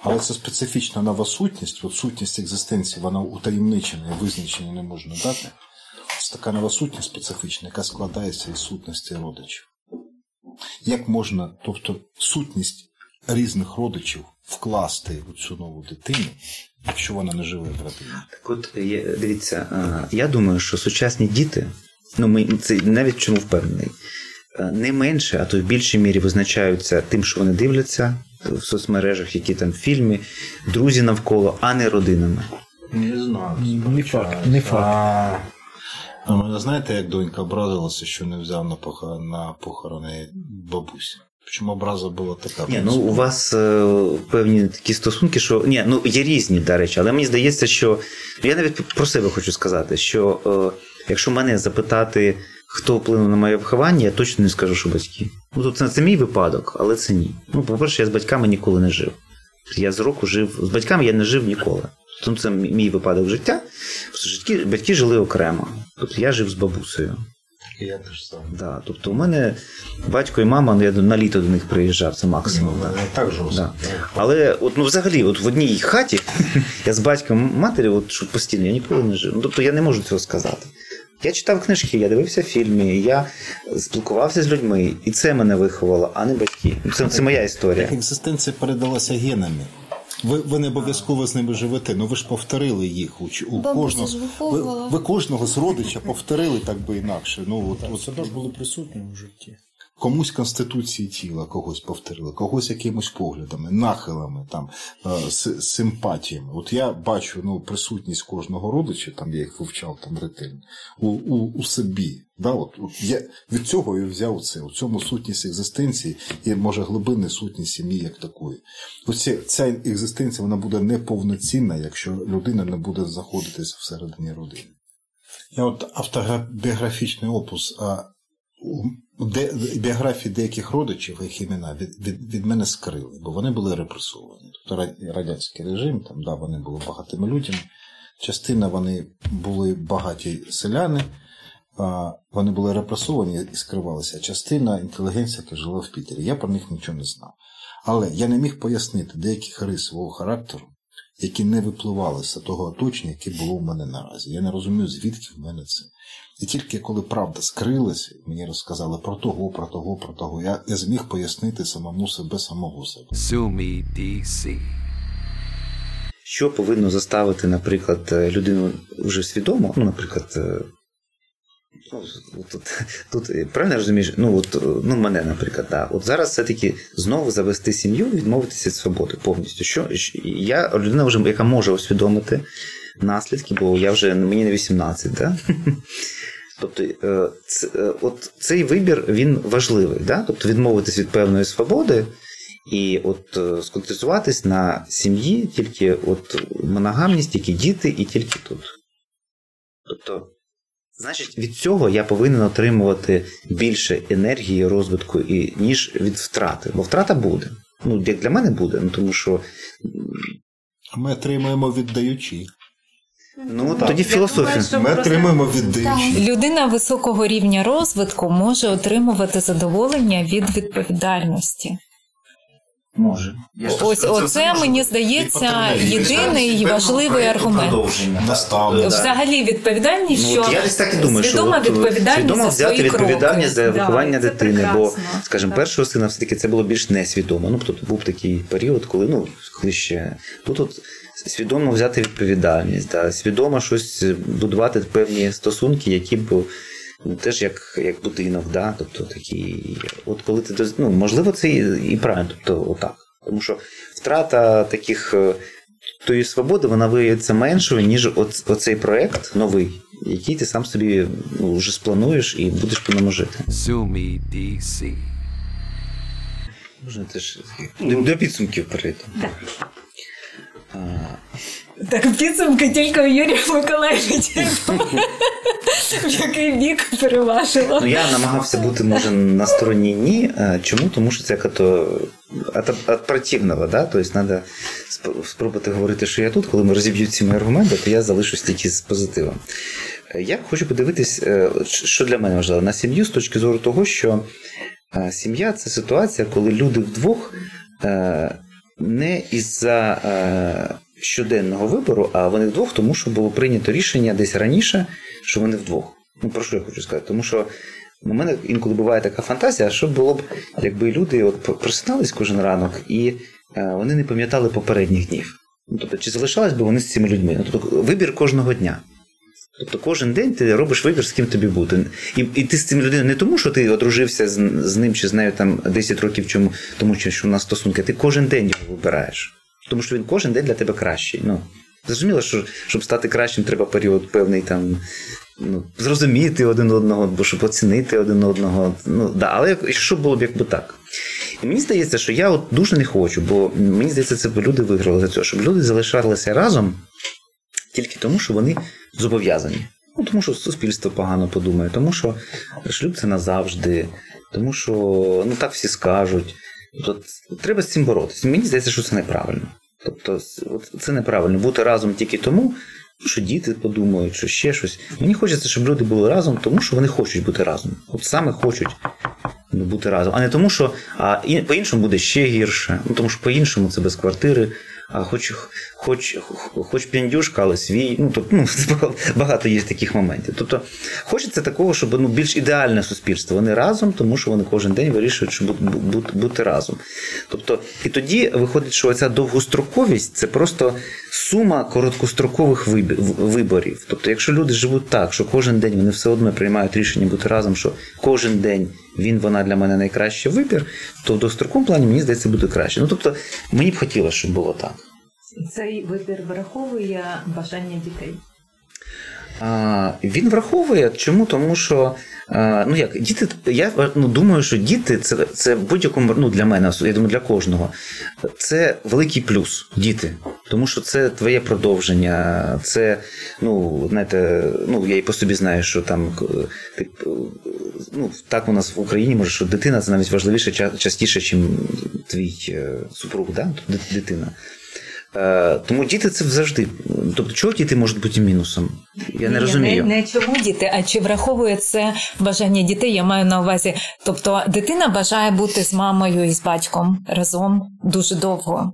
Але це специфічна нова сутність. От сутність екзистенції, вона утаємничена і визначення не можна дати. Це така нова сутність специфічна, яка складається із сутності родичів. Як можна, тобто сутність різних родичів вкласти у цю нову дитину, якщо вона не живе в родині? Так от дивіться, я думаю, що сучасні діти, ну ми це навіть чому впевнений, не менше, а то в більшій мірі визначаються тим, що вони дивляться в соцмережах, які там фільми, друзі навколо, а не родинами. Не знаю. Не факт, не факт. А мене знаєте, як донька образилася, що не взяв на, пох... на похорони бабусі? Чому образа була така? Ні, ну у вас е, певні такі стосунки, що ні, ну є різні, до речі, але мені здається, що я навіть про себе хочу сказати, що е, якщо мене запитати, хто вплинув на моє виховання, я точно не скажу, що батьки. Ну, тобто це, це мій випадок, але це ні. Ну, по-перше, я з батьками ніколи не жив. Я з року жив з батьками я не жив ніколи. Тому це мій випадок життя. Просто Батьки, жили окремо. Тобто я жив з бабусею. Я теж сам. Да, тобто у мене батько і мама, ну я на літо до них приїжджав, це максимум. да. Так жорстко. Да. Але от, ну, взагалі, от в одній хаті я з батьком матері, от, що постійно, я ніколи не жив. Ну, тобто я не можу цього сказати. Я читав книжки, я дивився фільми, я спілкувався з людьми, і це мене виховало, а не батьки. Це, це моя історія. Як екзистенція передалася генами. Ви, ви не обов'язково з ними живете, ну ви ж повторили їх у, у кожного. ж Ви, ви кожного з родича повторили так би інакше. Ну, от, от, Це теж були присутні у житті. Комусь конституції тіла когось повторили, когось якимось поглядами, нахилами, там, е, симпатіями. От я бачу ну, присутність кожного родича, там я їх вивчав там ретельно, у, у, у собі. Да, от, от я від цього і взяв це. У цьому сутність екзистенції і може глибинна сутність сім'ї як такої. Оце, ця екзистенція вона буде неповноцінна, якщо людина не буде знаходитися всередині родини. Я от автобіографічний опус а, де, біографії деяких родичів, їх імена від, від, від мене скрили, бо вони були репресовані. Тобто радянський режим, там, да, вони були багатими людьми. Частина вони були багаті селяни, вони були репресовані і скривалися. Частина інтелігенція, яка жила в Пітері. Я про них нічого не знав. Але я не міг пояснити деяких рис свого характеру, які не випливали з того оточення, яке було в мене наразі. Я не розумію, звідки в мене це. І тільки коли правда скрилася, мені розказали про того, про того, про того, я, я зміг пояснити самому себе, самого себе. Sue me, DC. Що повинно заставити, наприклад, е, людину вже свідомо, ну, наприклад, е, ну, тут, тут е, правильно розумієш, ну, от, ну, мене, наприклад, да. от зараз все-таки знову завести сім'ю, відмовитися від свободи повністю. Що, що- я людина, вже, яка може усвідомити наслідки, бо я вже мені не 18, да? Тобто, е, е, от цей вибір він важливий, да? тобто відмовитись від певної свободи і от е, сконцентруватись на сім'ї, тільки от моногамність, тільки діти і тільки тут. Тобто, значить, від цього я повинен отримувати більше енергії, розвитку, і, ніж від втрати. Бо втрата буде. Ну, як для мене буде, ну тому що ми отримуємо віддаючи. Ну, тоді філософія. Ми отримуємо віддаючи. Людина високого рівня розвитку може отримувати задоволення від відповідальності. Може. Ось оце мені здається єдиний важливий аргумент. Наставник. Взагалі відповідальність, Ну, що от я десь так і думаю, що свідома е, відповідальність свідомо за взяти свої відповідальність кроки. за виховання Да, це дитини. Бо, скажімо, Так. першого сина все-таки це було більш несвідомо. Ну, тобто був такий період, коли ну, коли ще тут от свідомо взяти відповідальність, да, свідомо щось будувати певні стосунки, які б. ну, Теж як, як будинок, да? тобто такі, от коли ти ну, можливо, це і, і правильно, тобто отак. Тому що втрата таких е, тої свободи, вона виявиться меншою, ніж оц- оцей проект новий, який ти сам собі ну, вже сплануєш і будеш по ньому жити. DC. Можна теж до, до підсумків перейти. Так, підсумки тільки у Юрія Миколаївича. В який бік переважило. Ну, я намагався бути, може, на стороні ні. Е, Чому? Тому що це като от, от противного, да? Тобто треба спробувати говорити, що я тут, коли ми розіб'ють ці мої аргументи, то я залишусь тільки з позитивом. Е, Я хочу подивитись, е, що для мене важливо, на сім'ю з точки зору того, що сім'я це ситуація, коли люди вдвох не із-за е, щоденного вибору, а вони вдвох, тому що було прийнято рішення десь раніше, що вони вдвох. Ну, про що я хочу сказати? Тому що у мене інколи буває така фантазія, що було б, якби люди от просинались кожен ранок і е, вони не пам'ятали попередніх днів. Ну, тобто, чи залишались би вони з цими людьми? Ну, тобто, вибір кожного дня. Тобто кожен день ти робиш вибір, з ким тобі бути. І і ти з цим людиною не тому, що ти одружився з, з ним чи з нею там 10 років чому, тому що, у нас стосунки, ти кожен день його вибираєш. Тому що він кожен день для тебе кращий. Ну, Зрозуміло, що щоб стати кращим, треба період певний там. Ну, зрозуміти один одного, бо щоб оцінити один одного. Ну, да, Але що було б якби так? І мені здається, що я от дуже не хочу, бо мені здається, це б люди виграли за це, щоб люди залишалися разом тільки тому, що вони зобов'язані. Ну, тому що суспільство погано подумає, тому що шлюб це назавжди, тому що ну так всі скажуть. Тобто, треба з цим боротися. Мені здається, що це неправильно. Тобто, це неправильно бути разом тільки тому, що діти подумають, що ще щось. Мені хочеться, щоб люди були разом, тому що вони хочуть бути разом. От саме хочуть ну, бути разом. А не тому, що а, по-іншому буде ще гірше. Ну, тому що по-іншому це без квартири, а хоч хоч, хоч п'яндюшка, але свій. Ну, тобто, ну, багато є таких моментів. Тобто, хочеться такого, щоб ну, більш ідеальне суспільство. Вони разом, тому що вони кожен день вирішують, що бути, бути, разом. Тобто, і тоді виходить, що ця довгостроковість це просто сума короткострокових виборів. Тобто, якщо люди живуть так, що кожен день вони все одно приймають рішення бути разом, що кожен день він, вона для мене найкращий вибір, то в довгостроковому плані мені здається буде краще. Ну тобто, мені б хотілося, щоб було так. Цей вибір враховує бажання дітей. Він враховує. Чому? Тому що ну як діти, я ну, думаю, що діти це це будь-якому ну, для мене, я думаю, для кожного. Це великий плюс, діти. Тому що це твоє продовження, це, ну, знаєте, ну, я і по собі знаю, що там ти, ну, так у нас в Україні може, що дитина це навіть важливіше частіше, ніж твій супруг, да? дитина. Тому діти це завжди. Тобто, чого діти можуть бути мінусом? Я не Ні, розумію. Не, не чому діти, а чи враховує це бажання дітей? Я маю на увазі. Тобто, дитина бажає бути з мамою і з батьком разом дуже довго.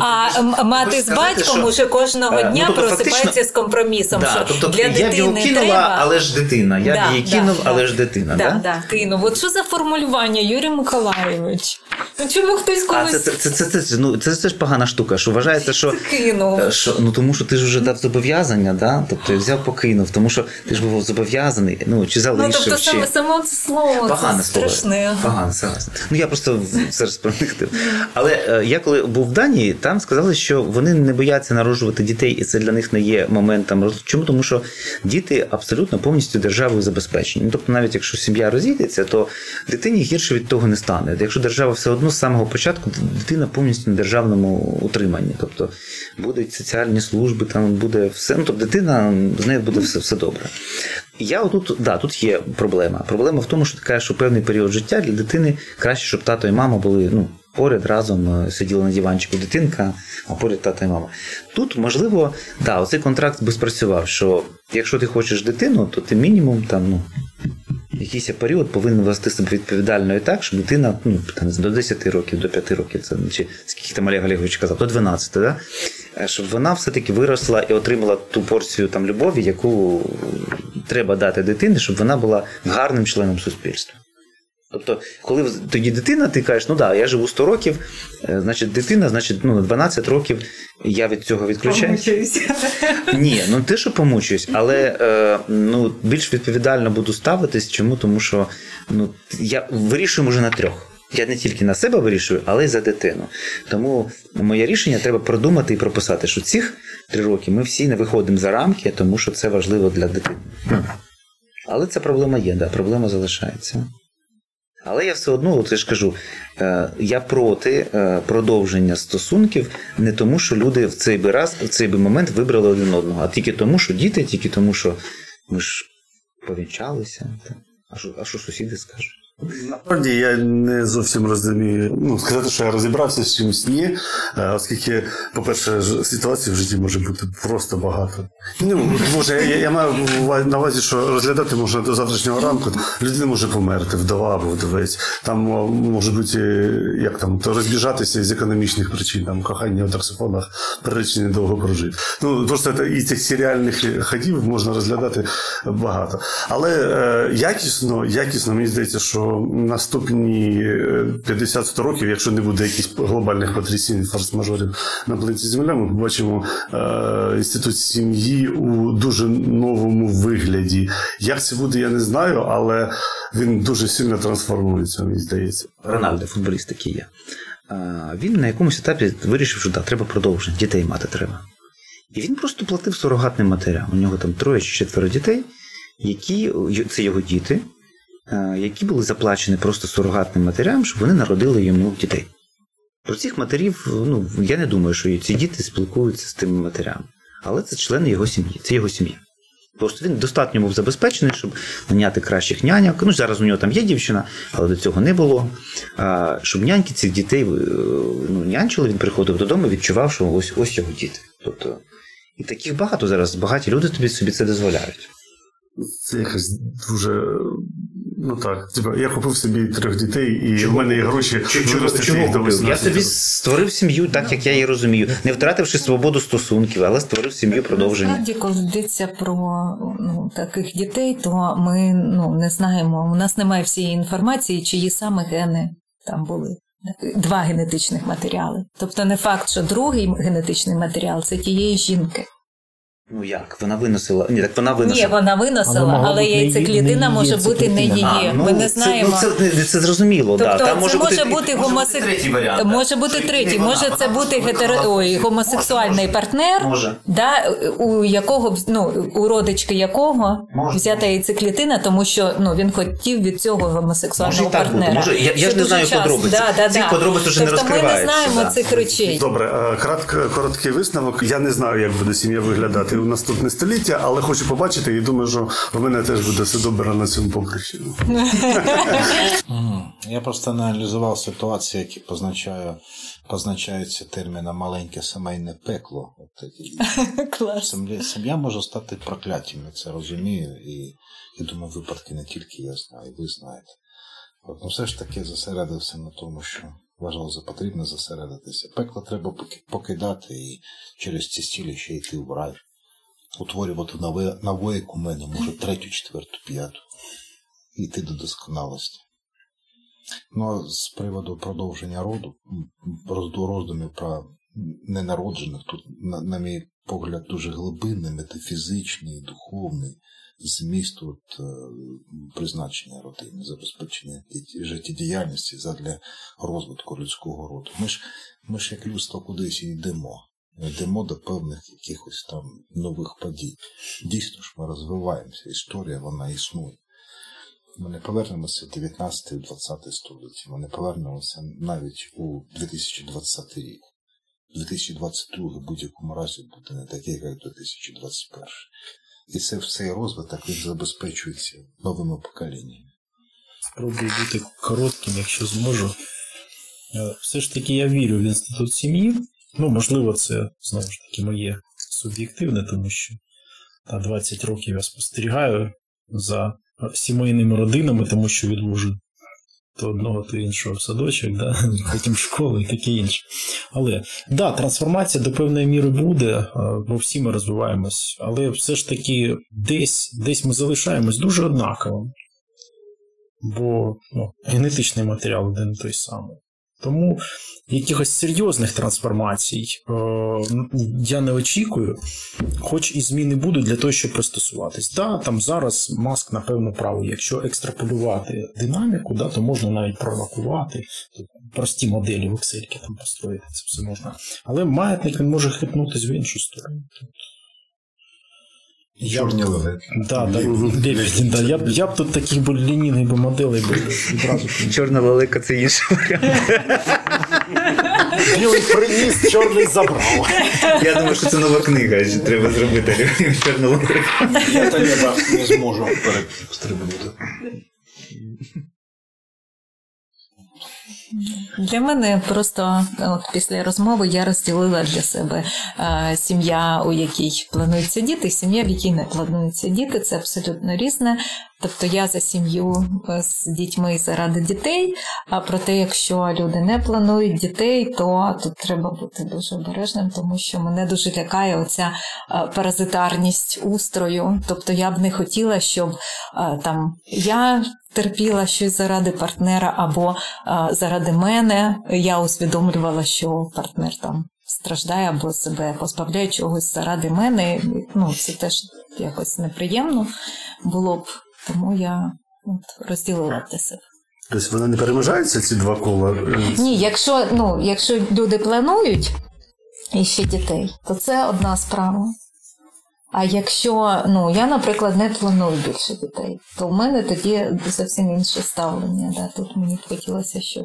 А мати з батьком що... уже кожного дня ну, тобто, просипається фактично... з компромісом. Да, що тобто, для я дитини б його кинула, треба... але ж дитина. Я да, б її да, кинув, але ж дитина. Да, да? да, кинув. От що за формулювання, Юрій Миколайович? Ну чому хтось когось... А це, це, це, це, це, ну, це, це ж погана штука, що вважається, що, кинув. що ну тому що ти ж вже дав зобов'язання, да? тобто я взяв покинув, тому що ти ж був зобов'язаний, ну чи залишив. Ну, тобто чи... саме, саме це слово Погане це страшне. Погане, согласен. Ну я просто все ж проникнув. Але е, я коли був в Данії, там сказали, що вони не бояться народжувати дітей, і це для них не є моментом. Чому? Тому що діти абсолютно повністю державою забезпечені. Ну, тобто, навіть якщо сім'я розійдеться, то дитині гірше від того не стане. Якщо держава все одно з самого початку, дитина повністю на державному утриманні. Тобто будуть соціальні служби, там буде все. Ну, тобто дитина з нею буде все, все добре. Я отут, да, тут є проблема. Проблема в тому, що кажеш, що певний період життя для дитини краще, щоб тато і мама були ну, поряд разом сиділи на диванчику дитинка, а поряд тата і мама. Тут, можливо, да, оцей контракт би спрацював, що якщо ти хочеш дитину, то ти мінімум там, ну, якийсь період повинен вести себе відповідально і так, щоб дитина ну, там, до 10 років, до 5 років, це чи скільки там Олег Олегович казав, до 12, да? щоб вона все-таки виросла і отримала ту порцію там любові, яку треба дати дитині, щоб вона була гарним членом суспільства. Тобто, коли тоді дитина, ти кажеш, ну так, да, я живу 100 років, значить, дитина, значить, ну, 12 років я від цього відключаюся. Ні, ну те, що помучуюсь, але е, ну, більш відповідально буду ставитись. Чому? Тому що ну, я вирішую вже на трьох. Я не тільки на себе вирішую, але й за дитину. Тому моє рішення треба продумати і прописати, що цих три роки ми всі не виходимо за рамки, тому що це важливо для дитини. Але ця проблема є, да, проблема залишається. Але я все одно, от я ж кажу, е, я проти е, продовження стосунків не тому, що люди в цей би раз, в цей би момент вибрали один одного, а тільки тому, що діти, тільки тому, що ми ж повінчалися. А що, а що сусіди скажуть? Насправді я не зовсім розумію. Ну, сказати, що я розібрався з чимось ні, е, оскільки, по-перше, ситуацій в житті може бути просто багато. Ну, може, я, я маю на увазі, що розглядати можна до завтрашнього ранку. Людина може померти, вдова або вдовець. Там може бути, е, як там, то розбіжатися з економічних причин, там кохання у таксофонах приречені довго прожити. Ну, просто і цих серіальних ходів можна розглядати багато. Але е, якісно, якісно, мені здається, що наступні е, 50-100 років, якщо не буде якихось глобальних потрясінь, форс-мажорів на планеті Земля, ми побачимо е, інститут сім'ї у дуже новому вигляді. Як це буде, я не знаю, але він дуже сильно трансформується, мені здається. Рональдо, футболіст такий є. Він на якомусь етапі вирішив, що да, треба продовження, дітей мати треба. І він просто платив сурогатним матерям. У нього там троє чи четверо дітей, які це його діти, які були заплачені просто сурогатним матерям, щоб вони народили йому дітей. Про цих матерів, ну, я не думаю, що ці діти спілкуються з тими матерями. Але це члени його сім'ї, це його сім'я. Просто він достатньо був забезпечений, щоб наняти кращих няньок. Ну, зараз у нього там є дівчина, але до цього не було. А, щоб няньки цих дітей е, ну, нянчили, він приходив додому і відчував, що ось ось його діти. Тобто, і таких багато зараз, багаті люди тобі собі це дозволяють. Це якось дуже. Ну так, типа, я купив собі трьох дітей, і в мене є гроші виростити їх до Я собі створив сім'ю, так як я її розумію, не втративши свободу стосунків, але створив сім'ю продовження. Насправді, коли йдеться про ну, таких дітей, то ми ну, не знаємо. У нас немає всієї інформації, чиї саме гени там були. Два генетичних матеріали. Тобто не факт, що другий генетичний матеріал це тієї жінки. Ну як? Вона виносила. Ні, так вона виносила. Ні, вона виносила, Але але, яйцеклітина може бути не її. А, ну, Ми не це- знаємо. ну, це, це зрозуміло, Тобто да. Там це може може бути, бути може бути третій варіант, може бути третій. Може це бути виконала гетеро... Ой, гомосексуальний партнер, Може. Да, у якого ну, у родички якого Може. взята яйцеклітина, тому що ну він хотів від цього Може гомосексуального так партнера. Може, я- я ж не знаю часто. подробиць. Да, да, Цих да. подробиць уже не тобто ми не знаємо цих речей. Добре, е, кратк- короткий висновок. Я не знаю, як буде сім'я виглядати у наступне століття, але хочу побачити і думаю, що в мене теж буде все добре на цьому поприщі. Я просто аналізував ситуації, які позначаю, позначаються терміном маленьке сімейне пекло. От. Клас. Сім'я, сім'я може стати прокляттям, я це розумію, і, і думаю, випадки не тільки я знаю, і ви знаєте. От, ну, все ж таки зосередився на тому, що вважав за потрібне зосередитися. Пекло треба покидати і через ці стілі ще йти в рай. Утворювати нове, нове кумени, може третю, четверту, п'яту. І йти до досконалості. Ну, а з приводу продовження роду, роздумів про ненароджених, тут, на, на мій погляд, дуже глибинний, метафізичний, духовний зміст от, е, призначення родини, забезпечення життєдіяльності задля розвитку людського роду. Ми ж, ми ж як людство кудись і йдемо. Йдемо до певних якихось там нових подій. Дійсно ж, ми розвиваємося, історія вона існує. Ми не повернемося в 19-20 століття, ми не повернемося навіть у 2020 рік. 2022 в будь-якому разі буде не такий, як 2021. І це все розвиток він забезпечується новими поколіннями. Спробую бути коротким, якщо зможу. Е, Все ж таки я вірю в інститут сім'ї. Ну, можливо, це знову ж таки моє суб'єктивне, тому що та 20 років я спостерігаю за сімейними родинами, тому що відвожу то одного, то іншого в садочок, да? потім в школу і таке інше. Але да, трансформація до певної міри буде, е, бо всі ми розвиваємось, але все ж таки десь, десь ми залишаємось дуже однаково. Бо ну, генетичний матеріал один той самий. Тому якихось серйозних трансформацій е, я не очікую, хоч і зміни будуть для того, щоб пристосуватись. Да, там зараз маск, напевно, правий. Якщо екстраполювати динаміку, да, то можна навіть прорахувати прості моделі в Excel там построїти, це все можна. Але маятник він може хитнутися в іншу сторону. Чорні лелеки. Да, да, Лебедін, да. Я, б- я б тут таких би лінійних би моделей би відразу. Чорна лелека це інший варіант. Білий приніс, чорний забрав. Я думаю, що це нова книга, що треба зробити чорну лелека. Я та не зможу перестрибнути. Для мене просто от після розмови я розділила для себе е, сім'я, у якій плануються діти, і сім'я, в якій не плануються діти. Це абсолютно різне. Тобто я за сім'ю е, з дітьми заради дітей. А проте, якщо люди не планують дітей, то тут треба бути дуже обережним, тому що мене дуже лякає оця е, паразитарність устрою. Тобто я б не хотіла, щоб е, там я терпіла щось заради партнера або заради мене. Я усвідомлювала, що партнер там страждає або себе позбавляє чогось заради мене. Ну, це теж якось неприємно було б. Тому я от, розділила для себе. Тобто вони не перемежаються, ці два кола? Ні, якщо, ну, якщо люди планують і ще дітей, то це одна справа. А якщо ну, я, наприклад, не планую більше дітей, то в мене тоді зовсім інше ставлення. Да? Тут мені б хотілося, щоб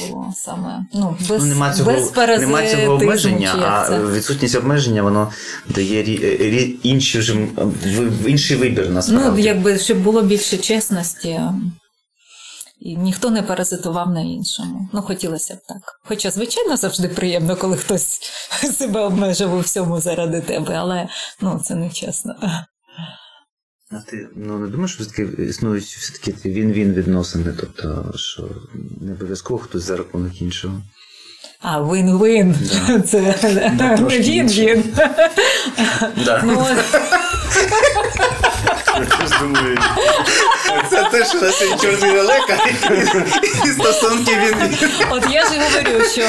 було саме ну, без, Ну, нема цього, без нема цього обмеження, а відсутність обмеження воно дає рі, рі, інші вже, інший вибір Ну, насправді. якби щоб було більше чесності, і ніхто не паразитував на іншому. Ну, хотілося б так. Хоча, звичайно, завжди приємно, коли хтось себе обмежив у всьому заради тебе, але ну, це не чесно. А ти ну, не думаєш, що все-таки існують все-таки він-він відносини, тобто, що не обов'язково хтось за рахунок іншого. А вин-вин. Да. Це трошки він-він. Да. Ну, Хтось думає, Це те, що на сьогодні чорний лелека і стосунки він. от я ж і говорю, що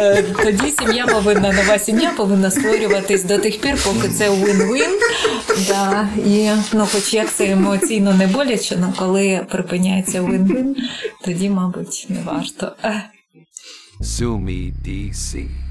е, тоді сім'я повинна, нова сім'я повинна створюватись до тих пір, поки це win-win. Да, і ну, хоч як це емоційно не боляче, але коли припиняється win-win, тоді, мабуть, не варто. Sue me, DC.